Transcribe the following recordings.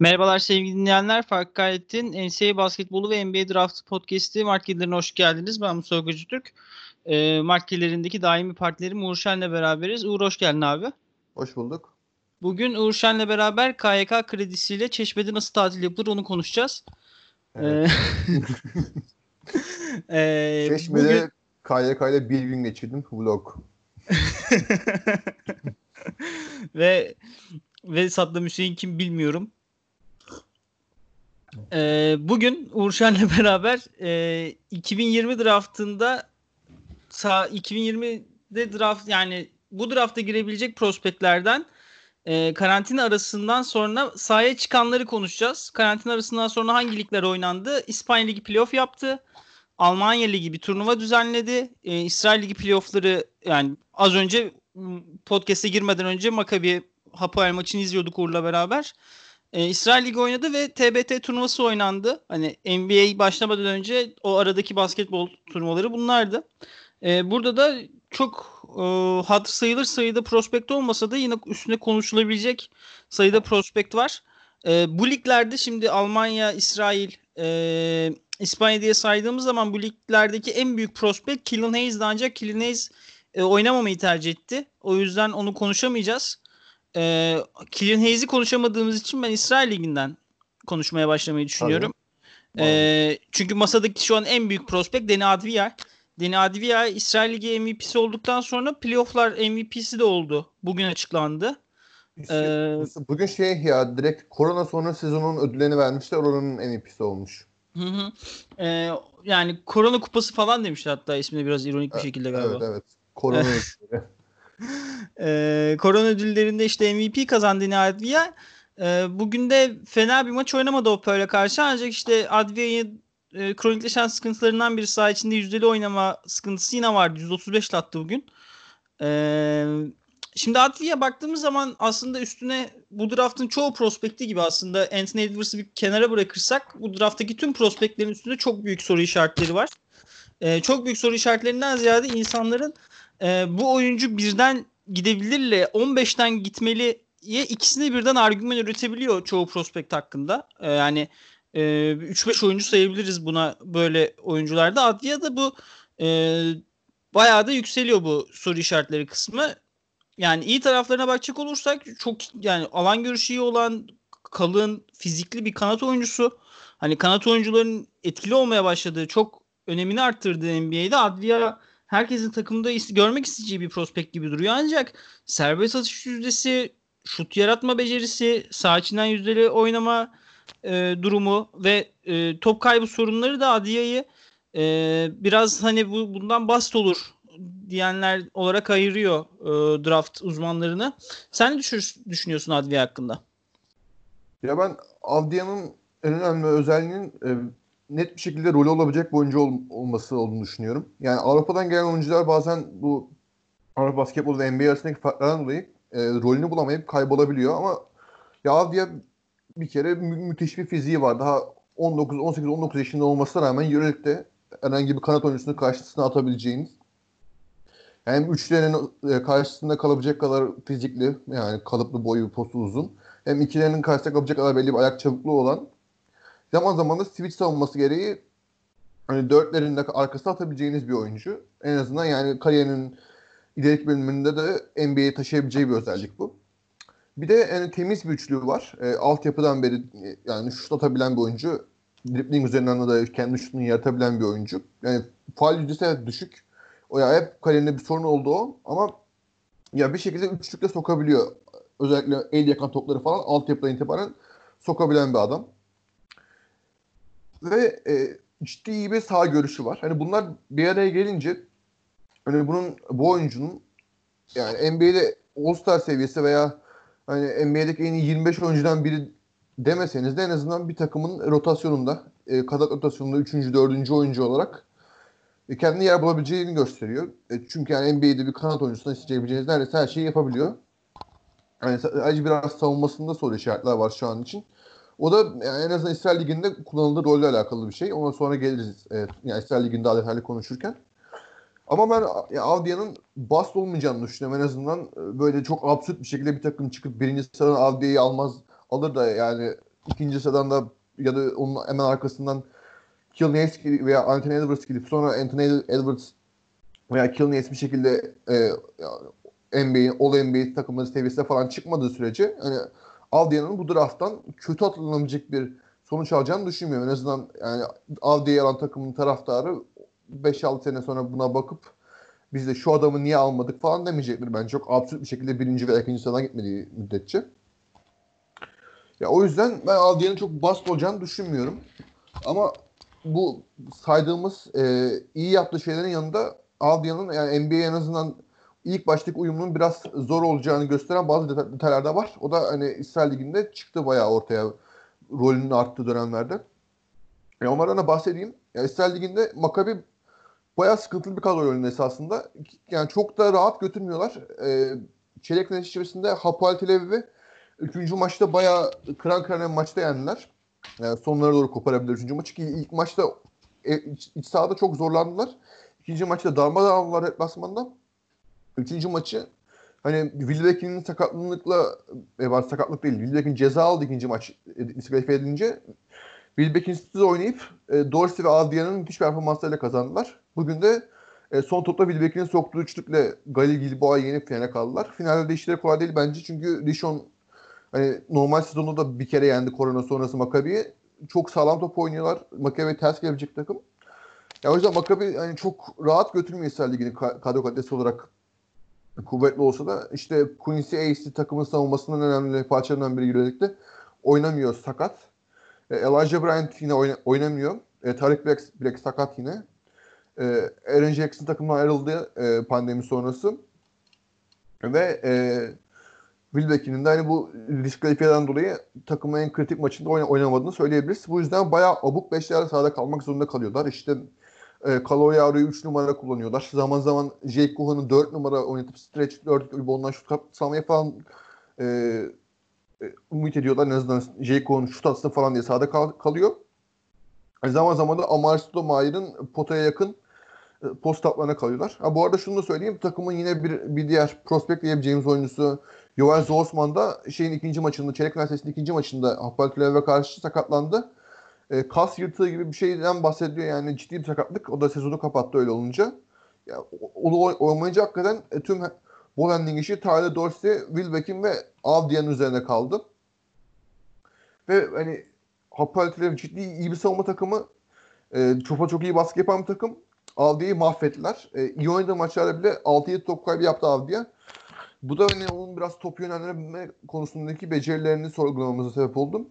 Merhabalar sevgili dinleyenler. Fark Gayret'in NCAA basketbolu ve NBA Draft podcast'i Markelerine hoş geldiniz. Ben Mustafa Göcütürk. E, ee, Markelerindeki daimi partnerim Uğur Şen'le beraberiz. Uğur hoş geldin abi. Hoş bulduk. Bugün Uğur Şen'le beraber KYK kredisiyle Çeşme'de nasıl tatil yapılır onu konuşacağız. Evet. ee, Çeşme'de bugün... KYK ile bir gün geçirdim. Vlog. ve ve Saddam Hüseyin kim bilmiyorum. Ee, bugün Uğurşen'le beraber e, 2020 draftında sağ 2020'de draft yani bu drafta girebilecek prospektlerden e, karantina arasından sonra sahaya çıkanları konuşacağız. Karantina arasından sonra hangi ligler oynandı? İspanya Ligi playoff yaptı. Almanya Ligi bir turnuva düzenledi. E, İsrail Ligi playoffları yani az önce podcast'e girmeden önce Maccabi Hapoel maçını izliyorduk Uğur'la beraber. E, İsrail Ligi oynadı ve TBT turnuvası oynandı. Hani NBA başlamadan önce o aradaki basketbol turnuvaları bunlardı. E, burada da çok e, sayılır sayıda prospekt olmasa da yine üstüne konuşulabilecek sayıda prospekt var. E, bu liglerde şimdi Almanya, İsrail, e, İspanya diye saydığımız zaman bu liglerdeki en büyük prospekt Killian Hayes'di ancak Killian Hayes e, oynamamayı tercih etti. O yüzden onu konuşamayacağız e, Killian Hayes'i konuşamadığımız için ben İsrail Ligi'nden konuşmaya başlamayı düşünüyorum. E, çünkü masadaki şu an en büyük prospekt Deni Advia. Deni Advia İsrail Ligi MVP'si olduktan sonra playofflar MVP'si de oldu. Bugün açıklandı. Ee, Bugün şey ya direkt korona sonra sezonun ödüllerini vermişler. Oranın MVP'si olmuş. Hı hı. Ee, yani korona kupası falan demişler hatta ismini biraz ironik bir şekilde galiba. Evet evet. Korona e, korona ödüllerinde işte MVP kazandı Advia. E, bugün de fena bir maç oynamadı Opel'e karşı ancak işte Advia'yı e, kronikleşen sıkıntılarından biri saha içinde yüzdeli oynama sıkıntısı yine vardı. 135 attı bugün. E, şimdi Advia'ya baktığımız zaman aslında üstüne bu draftın çoğu prospekti gibi aslında Anthony Edwards'ı bir kenara bırakırsak bu drafttaki tüm prospektlerin üstünde çok büyük soru işaretleri var. E, çok büyük soru işaretlerinden ziyade insanların e, bu oyuncu birden gidebilirle 15'ten gitmeliye ikisini birden argüman üretebiliyor çoğu prospekt hakkında. E, yani e, 3-5 oyuncu sayabiliriz buna böyle oyuncularda. Adliya da bu e, bayağı da yükseliyor bu soru işaretleri kısmı. Yani iyi taraflarına bakacak olursak çok yani alan görüşü iyi olan kalın fizikli bir kanat oyuncusu. Hani kanat oyuncuların etkili olmaya başladığı çok önemini arttırdığı NBA'de Adliya herkesin takımda is- görmek isteyeceği bir prospekt gibi duruyor. Ancak serbest atış yüzdesi, şut yaratma becerisi, sağ içinden yüzdeli oynama e, durumu ve e, top kaybı sorunları da Adiya'yı e, biraz hani bu bundan bast olur diyenler olarak ayırıyor e, draft uzmanlarını. Sen ne düşünüyorsun Adviye hakkında? Ya ben Avdia'nın en önemli özelliğinin e, net bir şekilde rolü olabilecek bir oyuncu ol, olması olduğunu düşünüyorum. Yani Avrupa'dan gelen oyuncular bazen bu Avrupa basketbolu ve NBA arasındaki farklardan dolayı e, rolünü bulamayıp kaybolabiliyor ama ya diye bir kere mü- müthiş bir fiziği var. Daha 19 18 19 yaşında olmasına rağmen Euroleague'de herhangi bir kanat oyuncusunu karşısına atabileceğiniz hem üçlerin e, karşısında kalabilecek kadar fizikli yani kalıplı boyu postu uzun hem ikilerinin karşısında kalabilecek kadar belli bir ayak çabukluğu olan zaman zaman da switch savunması gereği hani dörtlerin de arkasına atabileceğiniz bir oyuncu. En azından yani kariyerinin ileriki bölümünde de NBA'ye taşıyabileceği bir özellik bu. Bir de yani temiz bir üçlüğü var. E, altyapıdan beri yani şut atabilen bir oyuncu. Dribbling üzerinden de kendi şutunu yaratabilen bir oyuncu. Yani faal yüzdesi düşük. O ya hep kariyerinde bir sorun oldu o ama ya bir şekilde üçlükle sokabiliyor. Özellikle el yakan topları falan altyapıdan itibaren sokabilen bir adam ve e, ciddi iyi bir sağ görüşü var. Hani bunlar bir araya gelince hani bunun bu oyuncunun yani NBA'de All-Star seviyesi veya hani NBA'deki en iyi 25 oyuncudan biri demeseniz de en azından bir takımın rotasyonunda e, kadar rotasyonunda 3. 4. oyuncu olarak e, kendini yer bulabileceğini gösteriyor. E, çünkü yani NBA'de bir kanat oyuncusuna isteyebileceğiniz neredeyse her şeyi yapabiliyor. Yani sadece biraz savunmasında soru işaretler var şu an için. O da yani en azından İsrail Ligi'nde kullanıldığı rolle alakalı bir şey. Ondan sonra geliriz. Evet, yani İsrail Ligi'nde daha konuşurken. Ama ben yani Avdia'nın bast olmayacağını düşünüyorum. En azından e, böyle çok absürt bir şekilde bir takım çıkıp birinci sıradan Avdia'yı almaz alır da yani ikinci sıradan da ya da onun hemen arkasından Kilniewski veya Anthony Edwards gidip sonra Anthony Edwards veya Kilniewski bir şekilde e, NBA, All NBA takımları seviyesine falan çıkmadığı sürece hani Aldia'nın bu drafttan kötü atılanabilecek bir sonuç alacağını düşünmüyorum. En azından yani Aldia'yı alan takımın taraftarı 5-6 sene sonra buna bakıp biz de şu adamı niye almadık falan demeyecektir bence. Çok absürt bir şekilde birinci ve ikinci sıradan gitmediği müddetçe. Ya o yüzden ben Aldia'nın çok basit olacağını düşünmüyorum. Ama bu saydığımız e, iyi yaptığı şeylerin yanında Aldia'nın yani NBA en azından ilk baştaki uyumunun biraz zor olacağını gösteren bazı detaylar da var. O da hani İsrail Ligi'nde çıktı bayağı ortaya rolünün arttığı dönemlerde. E onlardan da bahsedeyim. Yani İsrail Ligi'nde Maccabi bayağı sıkıntılı bir kadro rolünde esasında. Yani çok da rahat götürmüyorlar. E, çeyrek neticesinde Hapoel Tel Aviv'i üçüncü maçta bayağı kıran kıran maçta yendiler. Yani sonlara doğru koparabilir üçüncü maçı ki ilk maçta e, iç, iç sahada çok zorlandılar. İkinci maçta darmadağın oldular deplasmanda. Üçüncü maçı hani Wilbeck'in sakatlığıyla e, var sakatlık değil. Wilbeck'in ceza aldı ikinci maç e, diskalifiye edince. Wilbeck'in siz oynayıp e, Dorsey ve Aldia'nın müthiş performanslarıyla kazandılar. Bugün de e, son topta Wilbeck'in soktuğu üçlükle Galil Gilboa'yı yenip finale kaldılar. Finalde de işleri kolay değil bence çünkü Rishon hani normal sezonda da bir kere yendi korona sonrası Maccabi'yi. Çok sağlam top oynuyorlar. Maccabi ters gelebilecek takım. Ya o yüzden Maccabi hani çok rahat götürmüyor İsrail Ligi'nin kadro kalitesi olarak kuvvetli olsa da işte Quincy Ace takımın savunmasının önemli parçalarından biri yönelikte oynamıyor sakat. E, Elijah Bryant yine oyna, oynamıyor. E, Tarık Black, Black sakat yine. E, Aaron Jackson takımdan ayrıldı e, pandemi sonrası. Ve e, Wilbeck'in de hani bu diskalifiyeden dolayı takımın en kritik maçında oynamadığını söyleyebiliriz. Bu yüzden bayağı abuk beşlerle sahada kalmak zorunda kalıyorlar. İşte e, Kaloyaru'yu 3 numara kullanıyorlar. Zaman zaman Jake Kuhan'ı 4 numara oynatıp stretch 4 gibi ondan şut atmaya falan e, e, umut ediyorlar. En azından Jake Kuhan şut atsın falan diye sahada kal- kalıyor. E, zaman zaman da Amar Stoudemire'ın potaya yakın e, post taplarına kalıyorlar. Ha, bu arada şunu da söyleyeyim. Takımın yine bir, bir diğer prospekt diyebileceğimiz oyuncusu Joel Zosman da şeyin ikinci maçında, çeyrek final ikinci maçında Hapoel karşı sakatlandı e, kas yırtığı gibi bir şeyden bahsediyor. Yani ciddi bir sakatlık. O da sezonu kapattı öyle olunca. Ya, o, olmayınca hakikaten e, tüm ball handling işi Tyler Dorsey, Will Beck'in ve Avdia'nın üzerine kaldı. Ve hani Hapoel ciddi iyi bir savunma takımı. E, çok çok iyi baskı yapan bir takım. Avdia'yı mahvettiler. E, iyi oynadığı maçlarda bile 6-7 top kaybı yaptı Avdia. Bu da hani onun biraz top yönlendirme konusundaki becerilerini sorgulamamıza sebep oldu.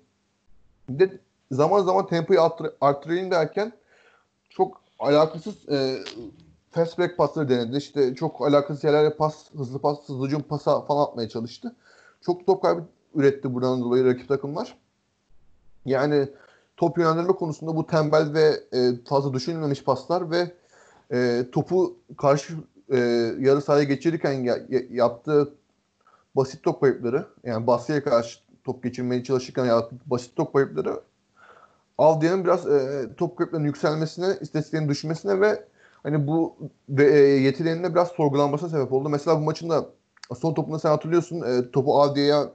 Bir de zaman zaman tempoyu arttır, arttırayım derken çok alakasız e, fastback pasları denedi. İşte çok alakasız yerlere pas, hızlı pas, hızlı hücum pasa falan atmaya çalıştı. Çok top kaybı üretti buradan dolayı rakip takımlar. Yani top yönlendirme konusunda bu tembel ve e, fazla düşünülmemiş paslar ve e, topu karşı e, yarı sahaya geçirirken ya, ya, yaptığı basit top kayıpları yani baskıya karşı top geçirmeye çalışırken yaptığı basit top kayıpları Avdia'nın biraz e, top kayıplarının yükselmesine, istatistiklerin düşmesine ve hani bu e, yetilerinin biraz sorgulanmasına sebep oldu. Mesela bu maçın da son topunda sen hatırlıyorsun e, topu Avdia'ya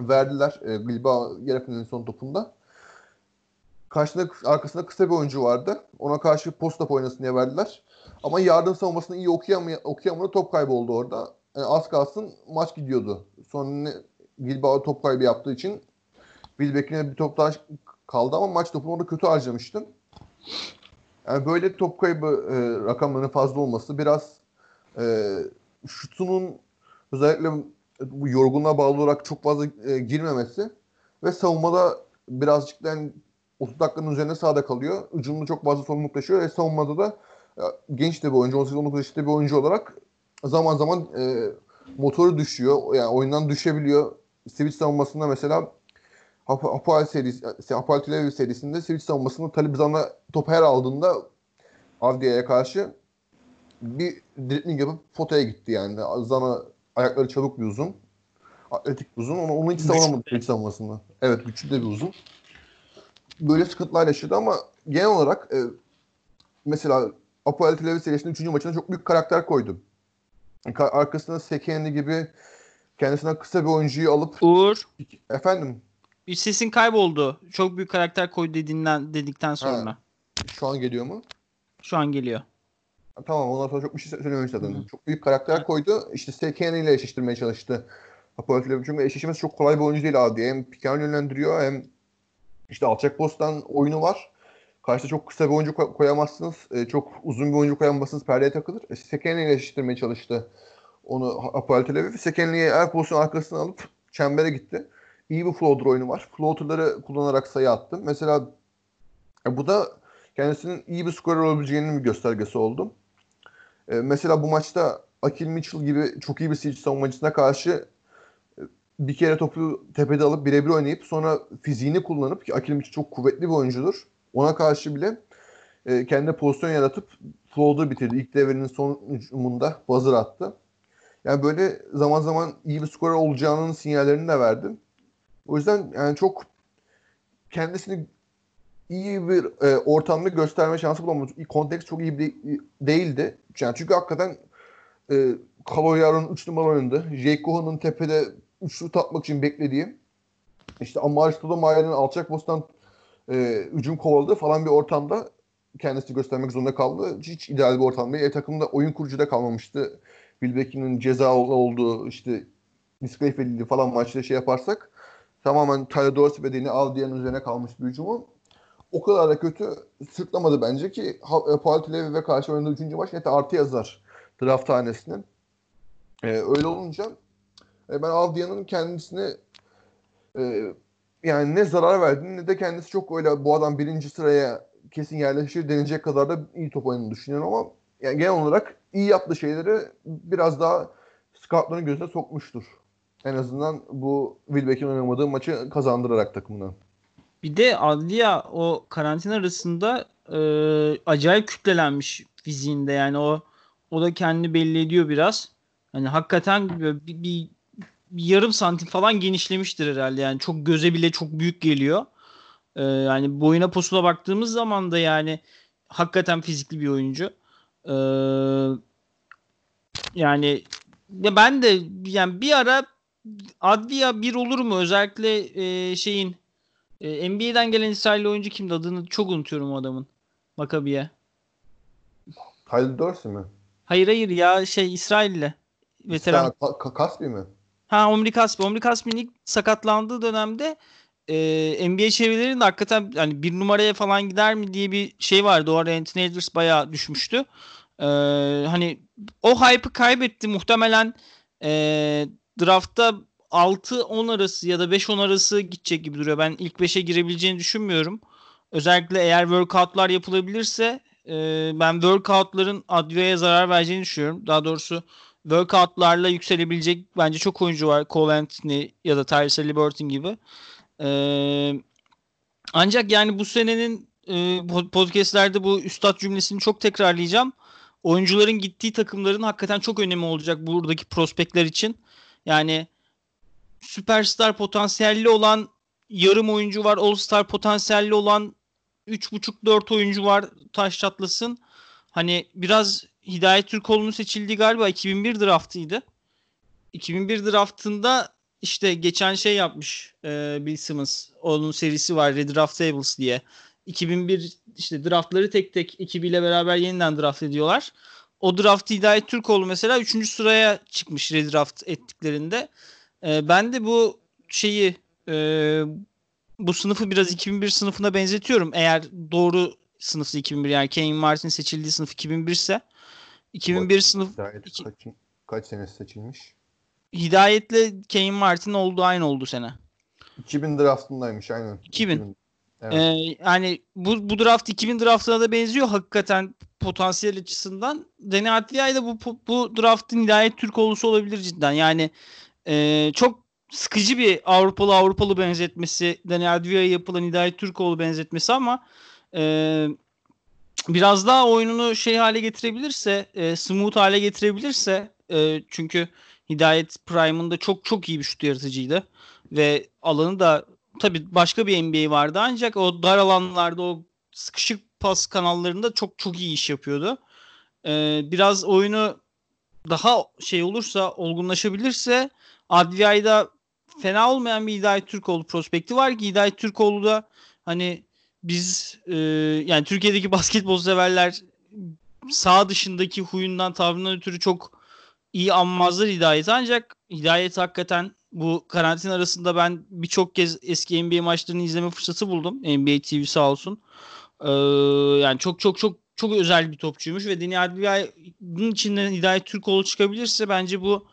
verdiler e, Bilbao yarı son topunda. Karşında arkasında kısa bir oyuncu vardı. Ona karşı post top oynasın diye verdiler. Ama yardım savunmasını iyi okuyamay okuyamadı. Top kaybı oldu orada. Yani az kalsın maç gidiyordu. Sonra Bilbao top kaybı yaptığı için Wilbeck'ine bir top daha kaldı ama maç topunu orada kötü harcamıştım. Yani böyle top kaybı e, rakamlarının fazla olması biraz e, şutunun özellikle bu yorgunluğa bağlı olarak çok fazla e, girmemesi ve savunmada birazcık yani 30 dakikanın üzerine sahada kalıyor. Hücumda çok fazla sorumluluk taşıyor ve savunmada da ya, genç de bir oyuncu, 18-19 yaşında bir oyuncu olarak zaman zaman e, motoru düşüyor. Yani oyundan düşebiliyor. Switch savunmasında mesela Apoel serisi, Apoel Tel Aviv serisinde switch savunmasında Talib Zan'a topu her aldığında Avdia'ya karşı bir dribbling yapıp potaya gitti yani. Zan'a ayakları çabuk bir uzun. Atletik bir uzun. Onu, onu hiç savunamadı switch savunmasında. Evet güçlü de bir uzun. Böyle sıkıntılar yaşadı ama genel olarak e, mesela Apoel Tel Aviv serisinin 3. maçına çok büyük karakter koydu. Arkasında Sekendi gibi kendisinden kısa bir oyuncuyu alıp Uğur. Efendim? Sesin kayboldu. Çok büyük karakter koydu dediğinden dedikten sonra. Ha. Şu an geliyor mu? Şu an geliyor. Ha, Tamam ondan sonra çok bir şey söylememiş zaten. Hı. Çok büyük karakter koydu. İşte Sekeni ile eşleştirmeye çalıştı. Apollo. Çünkü eşleşmesi çok kolay bir oyuncu değil abi. Hem roll yönlendiriyor hem işte alçak posttan oyunu var. Karşıda çok kısa bir oyuncu koy- koyamazsınız. E, çok uzun bir oyuncu koyamazsınız. Perdeye takılır. E, Sekeni ile eşleştirmeye çalıştı. Onu Apollo Tel Aviv. Sekeni'yi her pozisyon arkasına alıp çembere gitti. İyi bir floater oyunu var. Floater'ları kullanarak sayı attı. Mesela e, bu da kendisinin iyi bir skorer olabileceğinin bir göstergesi oldu. E, mesela bu maçta Akil Mitchell gibi çok iyi bir siege savunmacısına karşı e, bir kere topu tepede alıp birebir oynayıp sonra fiziğini kullanıp ki Akil Mitchell çok kuvvetli bir oyuncudur. Ona karşı bile e, kendi pozisyon yaratıp floater bitirdi. İlk devrenin sonunda buzzer attı. Yani böyle zaman zaman iyi bir skorer olacağının sinyallerini de verdi. O yüzden yani çok kendisini iyi bir e, ortamda gösterme şansı bulamadı. Konteks çok iyi bir değildi. Yani çünkü hakikaten e, Kaloyar'ın 3 numara oynadı. Jake Cohen'ın tepede üçlü atmak için beklediği işte Amar Stoudemire'ın alçak posttan e, hücum kovaladığı falan bir ortamda kendisini göstermek zorunda kaldı. Hiç ideal bir ortam değil. E, takımda oyun kurucu da kalmamıştı. Bill Beckham'in ceza olduğu işte disqualify edildiği falan maçta şey yaparsak tamamen Tyler ve Deni Avdia'nın üzerine kalmış bir hücumu. O kadar da kötü sırtlamadı bence ki e, Paul Levi ve karşı oynadığı üçüncü maç nete artı yazar draft tanesinin. Ee, öyle olunca e, ben Avdia'nın kendisine e, yani ne zarar verdiğini ne de kendisi çok öyle bu adam birinci sıraya kesin yerleşir denecek kadar da iyi top oynadığını düşünüyorum ama yani genel olarak iyi yaptığı şeyleri biraz daha scoutların gözüne sokmuştur. En azından bu Wilbeck'in oynamadığı maçı kazandırarak takımına. Bir de Adlia o karantina arasında e, acayip kütlelenmiş fiziğinde yani o o da kendini belli ediyor biraz. Hani hakikaten bir, bir, bir yarım santim falan genişlemiştir herhalde yani çok göze bile çok büyük geliyor. E, yani boyuna posuna baktığımız zaman da yani hakikaten fizikli bir oyuncu. E, yani ya ben de yani bir ara Advia bir olur mu özellikle e, şeyin e, NBA'den gelen İsrailli oyuncu kimdi? Adını çok unutuyorum o adamın. Makabi'ye. Tyler Dorsey mi? Hayır hayır ya şey İsrailli. Veteran. Ka- Kaspi mi? Ha Omri Kaspi. Omri Kaspi'nin ilk sakatlandığı dönemde e, NBA çevrelerinde hakikaten hani bir numaraya falan gider mi diye bir şey vardı. O ara Anthony Edwards bayağı düşmüştü. E, hani o hype'ı kaybetti. Muhtemelen e, draftta 6-10 arası ya da 5-10 arası gidecek gibi duruyor. Ben ilk 5'e girebileceğini düşünmüyorum. Özellikle eğer workoutlar yapılabilirse e, ben workoutların Advia'ya zarar vereceğini düşünüyorum. Daha doğrusu workoutlarla yükselebilecek bence çok oyuncu var. Cole Anthony ya da Tyrese Liberton gibi. Ee, ancak yani bu senenin e, podcastlerde bu üstad cümlesini çok tekrarlayacağım. Oyuncuların gittiği takımların hakikaten çok önemi olacak buradaki prospektler için. Yani süperstar potansiyelli olan yarım oyuncu var. All Star potansiyelli olan 3.5-4 oyuncu var. Taş çatlasın. Hani biraz Hidayet Türkoğlu'nun seçildiği galiba 2001 draftıydı. 2001 draftında işte geçen şey yapmış e, Bill Simmons. Onun serisi var Red Draft Tables diye. 2001 işte draftları tek tek ekibiyle beraber yeniden draft ediyorlar. O draft Hidayet Türkoğlu mesela 3. sıraya çıkmış redraft ettiklerinde. E, ben de bu şeyi e, bu sınıfı biraz 2001 sınıfına benzetiyorum. Eğer doğru sınıfı 2001 yani Kane Martin seçildiği sınıf 2001 ise 2001 sınıf Hidayet iki- kaç, kaç senesi seçilmiş? Hidayetle Kane Martin oldu aynı oldu sene. 2000 draftındaymış aynen. 2000. Evet. Ee, yani bu, bu draft 2000 draftına da benziyor hakikaten potansiyel açısından. Deni Adviay da bu, bu, draftın Hidayet Türkoğlu'su olabilir cidden. Yani e, çok sıkıcı bir Avrupalı Avrupalı benzetmesi. Deni Adviay'a yapılan Hidayet Türkoğlu benzetmesi ama e, biraz daha oyununu şey hale getirebilirse, e, smooth hale getirebilirse e, çünkü Hidayet Prime'ında çok çok iyi bir şut yaratıcıydı ve alanı da tabii başka bir NBA vardı ancak o dar alanlarda o sıkışık pas kanallarında çok çok iyi iş yapıyordu. Ee, biraz oyunu daha şey olursa olgunlaşabilirse Advia'yı da fena olmayan bir Hidayet Türkoğlu prospekti var ki Hidayet Türkoğlu da hani biz e, yani Türkiye'deki basketbol severler sağ dışındaki huyundan tavrından ötürü çok iyi anmazlar Hidayet ancak Hidayet hakikaten bu karantina arasında ben birçok kez eski NBA maçlarını izleme fırsatı buldum. NBA TV sağ olsun. Ee, yani çok çok çok çok özel bir topçuymuş ve Deni Adviya'nın içinden Hidayet Türkoğlu çıkabilirse bence bu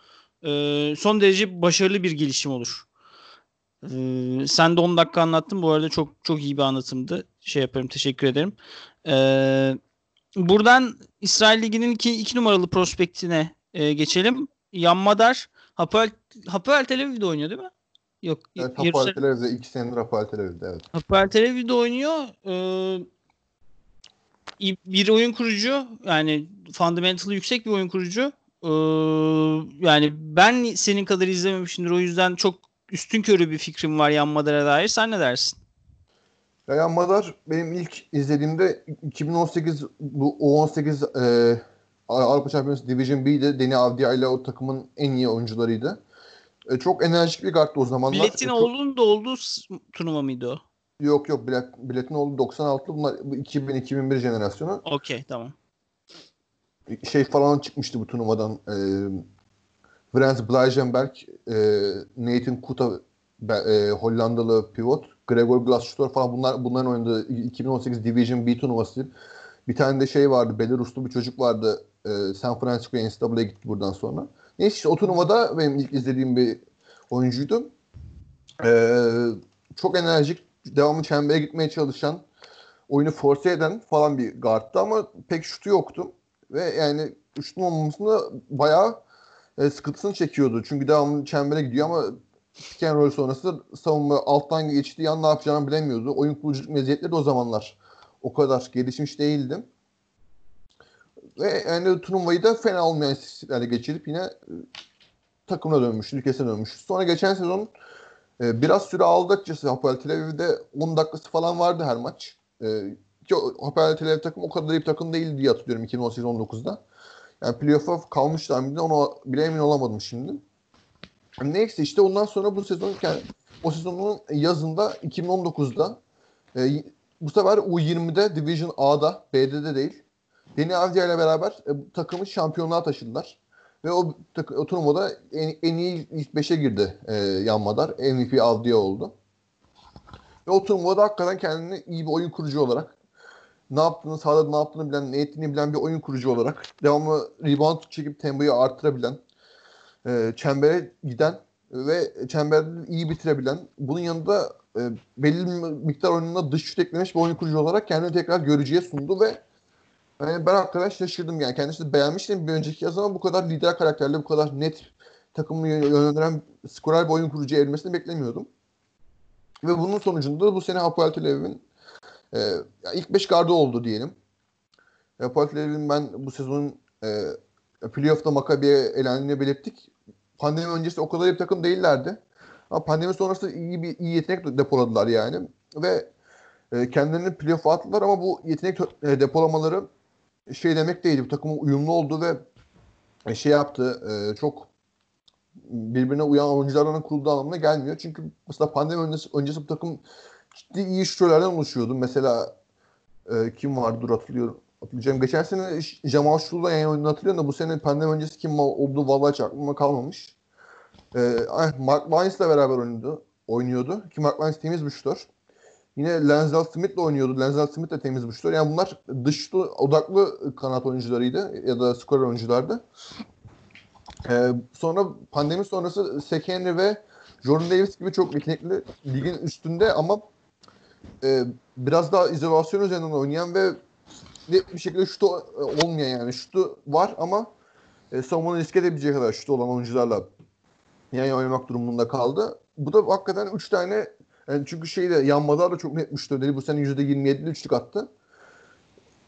e, son derece başarılı bir gelişim olur. Ee, sen de 10 dakika anlattın. Bu arada çok çok iyi bir anlatımdı. Şey yaparım teşekkür ederim. Ee, buradan İsrail Ligi'nin iki, iki numaralı prospektine e, geçelim. Yanmadar Hapoel, Hapoel Tel Aviv'de oynuyor değil mi? Yok. Evet, Hapoel Tel Aviv'de. iki senedir Hapoel Tel Aviv'de evet. Hapoel Tel Aviv'de oynuyor. Ee, bir oyun kurucu yani fundamental yüksek bir oyun kurucu. Ee, yani ben senin kadar izlememişimdir. O yüzden çok üstün körü bir fikrim var Yan Madar'a dair. Sen ne dersin? Ya Madar benim ilk izlediğimde 2018 bu U18 e, Avrupa Şampiyonası Division B'de Deni Avdia ile o takımın en iyi oyuncularıydı. E, çok enerjik bir karttı o zamanlar. Biletin e, oğlunun da olduğu turnuva mıydı o? Yok yok bilet, biletin oldu 96 bunlar 2000-2001 jenerasyonu. Okey tamam. Şey falan çıkmıştı bu turnuvadan. E, Frans Blaženberg, e, Nathan Kuta e, Hollandalı pivot, Gregor Glassshooter falan bunlar bunların oynadığı 2018 Division B turnuvası. Bir tane de şey vardı, Belaruslu bir çocuk vardı. E, San Francisco NCAA'ya gitti buradan sonra. Neyse işte o turnuvada benim ilk izlediğim bir oyuncuydu. E, çok enerjik, devamlı çembere gitmeye çalışan, oyunu force eden falan bir guardtı ama pek şutu yoktu. Ve yani şutun olmamasında bayağı e, sıkıntısını çekiyordu. Çünkü devamlı çembere gidiyor ama pick and roll sonrası savunma alttan geçtiği an ne yapacağını bilemiyordu. Oyun kuruculuk meziyetleri de o zamanlar o kadar gelişmiş değildi. Ve yani turnuvayı da fena olmayan istatistiklerle geçirip yine e, takımına dönmüş, ülkesine dönmüş. Sonra geçen sezon e, biraz süre aldı açıkçası Hapoel Tel Aviv'de 10 dakikası falan vardı her maç. E, ki Hapoel Tel Aviv takım o kadar iyi bir takım değildi diye hatırlıyorum 2018-19'da. Yani playoff'a kalmışlar mıydı ona bile emin olamadım şimdi. Neyse işte ondan sonra bu sezon yani o sezonun yazında 2019'da e, bu sefer U20'de Division A'da, B'de de değil. Deni Avcı ile beraber e, takımı şampiyonluğa taşıdılar. Ve o, o turnuvada en, en iyi ilk 5'e girdi e, Yanmadar. MVP Avdiye oldu. Ve o turnuvada hakikaten kendini iyi bir oyun kurucu olarak ne yaptığını, sahada ne yaptığını bilen, ne ettiğini bilen bir oyun kurucu olarak devamlı rebound çekip tempoyu artırabilen, e, çembere giden ve çemberde iyi bitirebilen, bunun yanında e, belli bir miktar oyununa dış şut eklemiş bir oyun kurucu olarak kendini tekrar görücüye sundu ve yani ben hakikaten şaşırdım yani. Kendisi beğenmiştim bir önceki yaz ama bu kadar lider karakterli, bu kadar net takımı yönlendiren skorer bir oyun kurucuya evrilmesini beklemiyordum. Ve bunun sonucunda bu sene Hapoel Tel Aviv'in e, ilk 5 gardı oldu diyelim. Hapoel Tel Aviv'in ben bu sezonun e, playoff'ta Maccabi'ye elendiğini belirttik. Pandemi öncesi o kadar iyi bir takım değillerdi. Ama pandemi sonrası iyi bir iyi yetenek depoladılar yani. Ve e, kendilerini playoff'a attılar ama bu yetenek e, depolamaları şey demek değildi. Bu takımın uyumlu oldu ve e, şey yaptı. E, çok birbirine uyan oyunculardan kurulduğu anlamına gelmiyor. Çünkü mesela pandemi öncesi, öncesi bu takım ciddi iyi şutörlerden oluşuyordu. Mesela e, kim vardı dur hatırlıyorum. Hatırlayacağım. Geçen sene Jamal Şul'da yani oyunu hatırlıyorum da bu sene pandemi öncesi kim olduğu vallahi hiç aklıma kalmamış. E, Mark Wines'la beraber oynuyordu. oynuyordu. Ki Mark Wines temiz bir şutör. Yine Lenzel Smith'le oynuyordu. Lenzel Smith de temiz bir şutör. Yani bunlar dış odaklı kanat oyuncularıydı ya da skor oyunculardı. Ee, sonra pandemi sonrası Sekeni ve Jordan Davis gibi çok yetenekli ligin üstünde ama e, biraz daha izolasyon üzerinden oynayan ve net bir şekilde şutu olmayan yani şutu var ama e, savunmanı riske edebilecek kadar şutu olan oyuncularla yani oynamak durumunda kaldı. Bu da hakikaten 3 tane yani çünkü şeyde yanmalar da çok net müşterileri bu sene %27'li üçlük attı.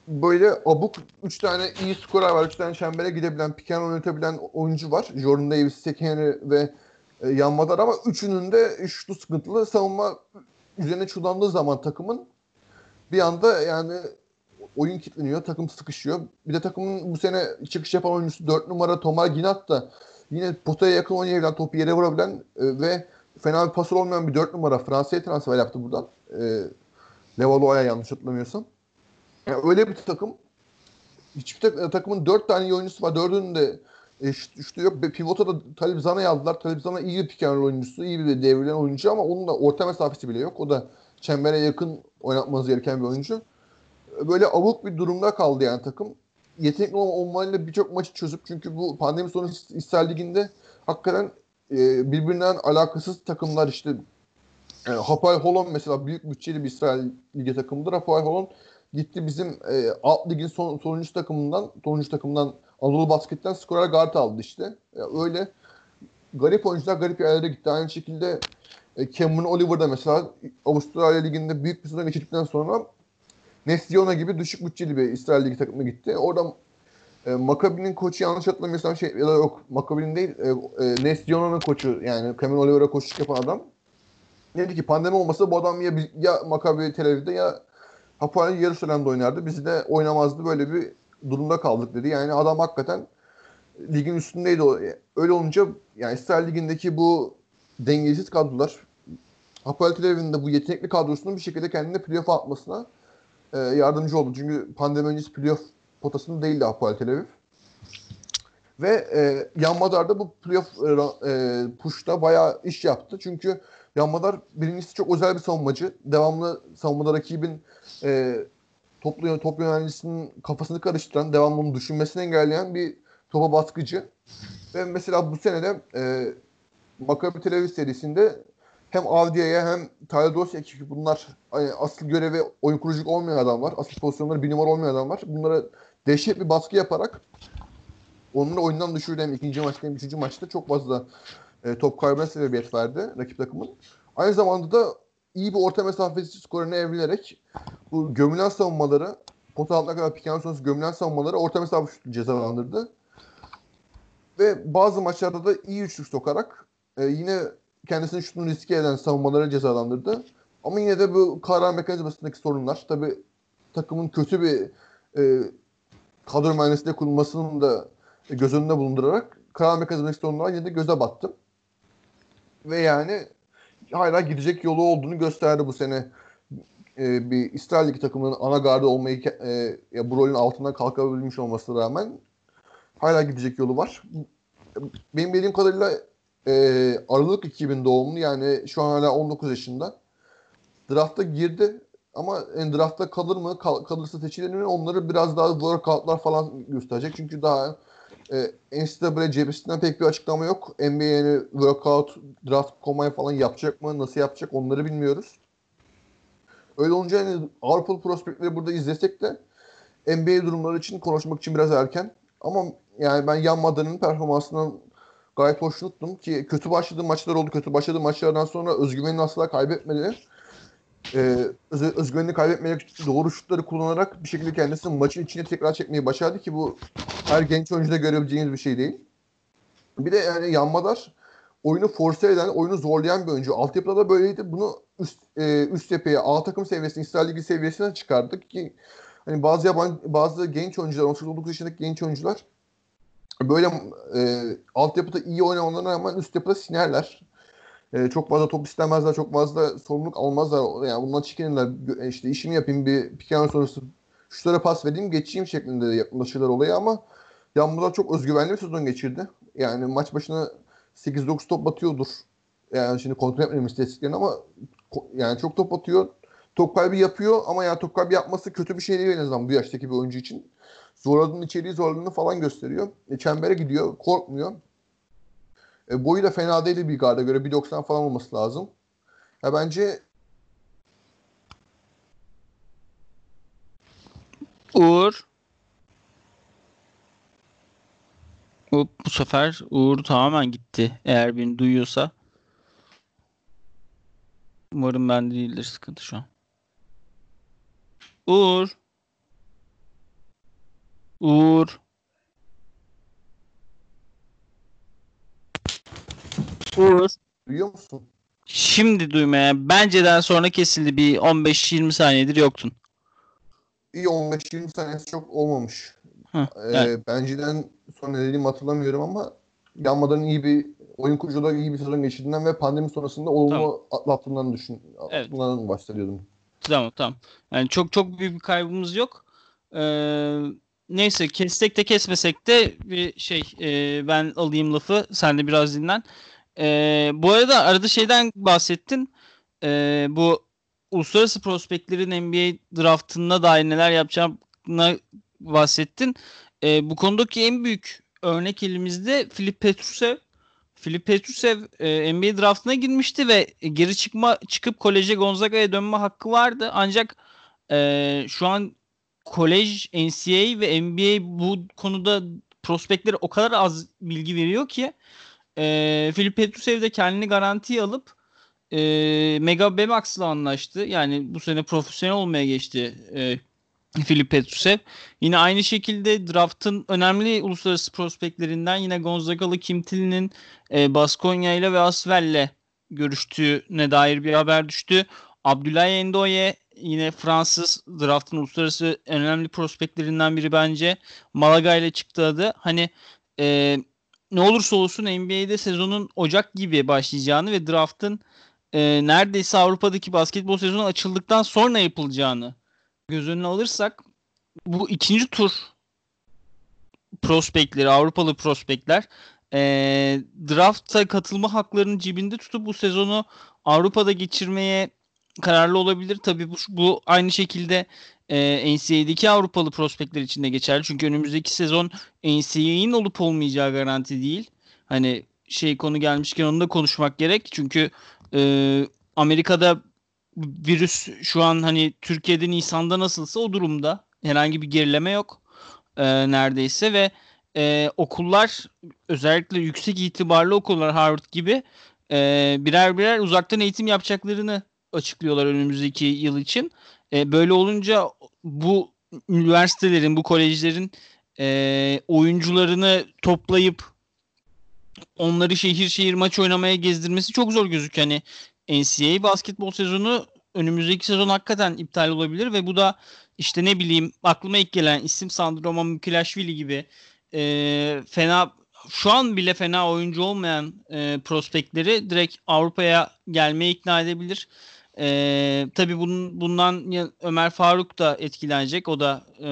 Böyle abuk 3 tane iyi skorer var. 3 tane çembere gidebilen, piken yönetebilen oyuncu var. Jordan Davis, Sekeni ve e, yanmalar ama üçünün de şutu sıkıntılı. Savunma üzerine çulandığı zaman takımın bir anda yani oyun kilitleniyor. Takım sıkışıyor. Bir de takımın bu sene çıkış yapan oyuncusu 4 numara Tomar Ginat da yine potaya yakın oynayabilen, topu yere vurabilen e, ve fena bir pasör olmayan bir 4 numara Fransa'ya transfer yaptı buradan. E, Levalo'ya yanlış hatırlamıyorsam. Yani öyle bir takım hiçbir tak- takımın 4 tane iyi oyuncusu var. Dördünün de eşit üçlü yok. Pivota da Talip Zana'yı aldılar. Talip Zana iyi bir roll oyuncusu, iyi bir devrilen oyuncu ama onun da orta mesafesi bile yok. O da çembere yakın oynatmanız gereken bir oyuncu. Böyle avuk bir durumda kaldı yani takım. Yetenekli olmayla birçok maçı çözüp çünkü bu pandemi sonu İsrail Ligi'nde hakikaten e, birbirinden alakasız takımlar işte yani Hapoel Holon mesela büyük bütçeli bir İsrail Ligi takımıdır. Hapoel Holon gitti bizim e, alt ligin son, sonuncu takımından sonuncu takımdan Anadolu Basket'ten skorer guard aldı işte. Yani öyle garip oyuncular garip yerlere gitti. Aynı şekilde e, Cameron Oliver da mesela Avustralya Ligi'nde büyük bir sezon geçirdikten sonra Nestiona gibi düşük bütçeli bir İsrail Ligi takımına gitti. Orada e, Maccabi'nin koçu yanlış hatırlamıyorsam şey ya da yok Maccabi'nin değil e, e, Nestiona'nın koçu yani Cameron Oliver'a koçluk yapan adam dedi ki pandemi olmasa bu adam ya, ya Maccabi Tel Aviv'de ya Hapoel Yarışören'de oynardı. Biz de oynamazdı böyle bir durumda kaldık dedi. Yani adam hakikaten ligin üstündeydi. Öyle olunca yani İsrail Ligi'ndeki bu dengesiz kadrolar Hapoel Tel Aviv'in de bu yetenekli kadrosunun bir şekilde kendine playoff atmasına e, yardımcı oldu. Çünkü pandemi öncesi playoff potasında değildi Hapoel Tel Aviv. Ve e, Yan Madar da bu playoff e, e, push'ta bayağı iş yaptı. Çünkü Yan Madar birincisi çok özel bir savunmacı. Devamlı savunmada rakibin e, toplu, top yönelcisinin kafasını karıştıran, devamlı onu düşünmesini engelleyen bir topa baskıcı. Ve mesela bu senede e, Maccabi Tel Aviv serisinde hem Avdia'ya hem Tyler Dorsey ekibi bunlar hani asıl görevi oyun kuruculuk olmayan adamlar. Asıl pozisyonları bir numara olmayan adamlar. Bunlara dehşet bir baskı yaparak onları oyundan düşürdü hem ikinci maçta hem üçüncü maçta çok fazla e, top kaybına sebebiyet verdi rakip takımın. Aynı zamanda da iyi bir orta mesafesi skorunu evrilerek bu gömülen savunmaları pota altına kadar piken sonrası gömülen savunmaları orta mesafe cezalandırdı. Ve bazı maçlarda da iyi üçlük sokarak e, yine kendisini şutunu riske eden savunmaları cezalandırdı. Ama yine de bu karar mekanizmasındaki sorunlar tabi takımın kötü bir e, kadro mühendisliği kurulmasının da göz önünde bulundurarak karar mekanizmasındaki sorunlar yine de göze battı. Ve yani hala gidecek yolu olduğunu gösterdi bu sene. E, bir İsrail Ligi takımının ana gardı olmayı e, ya bu rolün altından kalkabilmiş olmasına rağmen hala gidecek yolu var. Benim bildiğim kadarıyla e, Aralık 2000 doğumlu yani şu an hala 19 yaşında. Drafta girdi ama en draftta kalır mı kal, kalırsa seçilir mi onları biraz daha workoutlar falan gösterecek. Çünkü daha e, NCAA cephesinden pek bir açıklama yok. NBA'ni workout, draft komayı falan yapacak mı, nasıl yapacak onları bilmiyoruz. Öyle olunca yani Avrupalı prospektleri burada izlesek de NBA durumları için konuşmak için biraz erken. Ama yani ben Yan Madan'ın performansından gayet hoşnuttum ki kötü başladığı maçlar oldu. Kötü başladığı maçlardan sonra özgüvenini asla kaybetmedi. Ee, öz, özgüvenini kaybetmeyerek doğru şutları kullanarak bir şekilde kendisini maçın içine tekrar çekmeyi başardı ki bu her genç oyuncuda görebileceğiniz bir şey değil. Bir de yani yanmadar oyunu force eden, oyunu zorlayan bir oyuncu. Altyapıda da böyleydi. Bunu üst, e, üst tepeye, A takım seviyesine, İsrail Ligi seviyesine çıkardık ki hani bazı yabancı, bazı genç oyuncular, 18-19 yaşındaki genç oyuncular böyle e, altyapıda iyi oynamalarına rağmen üst yapıda sinerler. E, çok fazla top istemezler, çok fazla sorumluluk almazlar. Yani bundan çekinirler. E, işte işimi yapayım, bir piken sonrası şutlara pas vereyim, geçeyim şeklinde yaklaşırlar olaya ama Yağmurlar çok özgüvenli bir sezon geçirdi. Yani maç başına 8-9 top atıyordur. Yani şimdi kontrol etmedim istatistiklerini ama yani çok top atıyor. Top kaybı yapıyor ama yani top kaybı yapması kötü bir şey değil en azından bu yaştaki bir oyuncu için zorladığını içeriği zorladığını falan gösteriyor. E, çembere gidiyor. Korkmuyor. E, boyu da fena değil bir garda göre. 1.90 falan olması lazım. Ya bence Uğur Hop, bu sefer Uğur tamamen gitti. Eğer beni duyuyorsa. Umarım ben değildir sıkıntı şu an. Uğur. Uğur. Uğur. duyuyor musun? Şimdi duymaya. Benceden sonra kesildi. Bir 15-20 saniyedir yoktun. İyi 15-20 saniyesi çok olmamış. Hı, ee, Benceden sonra dediğimi hatırlamıyorum ama yanmadan iyi bir oyun kurucuları iyi bir sezon geçirdiğinden ve pandemi sonrasında olumlu Tamam. atlattığından düşün. Evet. Bundan bahsediyordum. Tamam tamam. Yani çok çok büyük bir kaybımız yok. Ee, neyse kessek de kesmesek de bir şey e, ben alayım lafı sen de biraz dinlen. Ee, bu arada arada şeyden bahsettin. Ee, bu uluslararası prospektlerin NBA draftında dair neler yapacağına bahsettin. Ee, bu konudaki en büyük örnek elimizde Filip Petrusev. Filip Petrusev e, NBA draftına girmişti ve geri çıkma çıkıp koleje Gonzaga'ya dönme hakkı vardı. Ancak e, şu an kolej, NCAA ve NBA bu konuda prospektlere o kadar az bilgi veriyor ki e, Filip Petrusev de kendini garantiye alıp e, Mega Bemax'la anlaştı. Yani bu sene profesyonel olmaya geçti e, Filip Petrusev. Yine aynı şekilde draftın önemli uluslararası prospektlerinden yine Gonzagalı Kim Till'in e, Baskonya ile ve Asvel'le görüştüğüne dair bir haber düştü. Abdoulaye Endoye yine Fransız draftın uluslararası önemli prospektlerinden biri bence. Malaga ile çıktı adı. Hani e, ne olursa olsun NBA'de sezonun Ocak gibi başlayacağını ve draftın e, neredeyse Avrupa'daki basketbol sezonu açıldıktan sonra yapılacağını göz önüne alırsak bu ikinci tur prospektleri, Avrupalı prospektler e, drafta katılma haklarını cebinde tutup bu sezonu Avrupa'da geçirmeye kararlı olabilir. Tabii bu, bu aynı şekilde e, NCAA'deki Avrupalı prospektler için de geçerli. Çünkü önümüzdeki sezon NCAA'nin olup olmayacağı garanti değil. Hani şey konu gelmişken onu da konuşmak gerek. Çünkü e, Amerika'da virüs şu an hani Türkiye'de Nisan'da nasılsa o durumda. Herhangi bir gerileme yok e, neredeyse ve e, okullar özellikle yüksek itibarlı okullar Harvard gibi e, birer birer uzaktan eğitim yapacaklarını açıklıyorlar önümüzdeki yıl için. E, böyle olunca bu üniversitelerin, bu kolejlerin e, oyuncularını toplayıp onları şehir şehir maç oynamaya gezdirmesi çok zor gözüküyor. Hani NCAA basketbol sezonu önümüzdeki sezon hakikaten iptal olabilir ve bu da işte ne bileyim aklıma ilk gelen isim Sandro Mukilashvili gibi e, fena şu an bile fena oyuncu olmayan e, prospektleri direkt Avrupa'ya gelmeye ikna edebilir. E, tabii bunun, bundan Ömer Faruk da etkilenecek. O da e,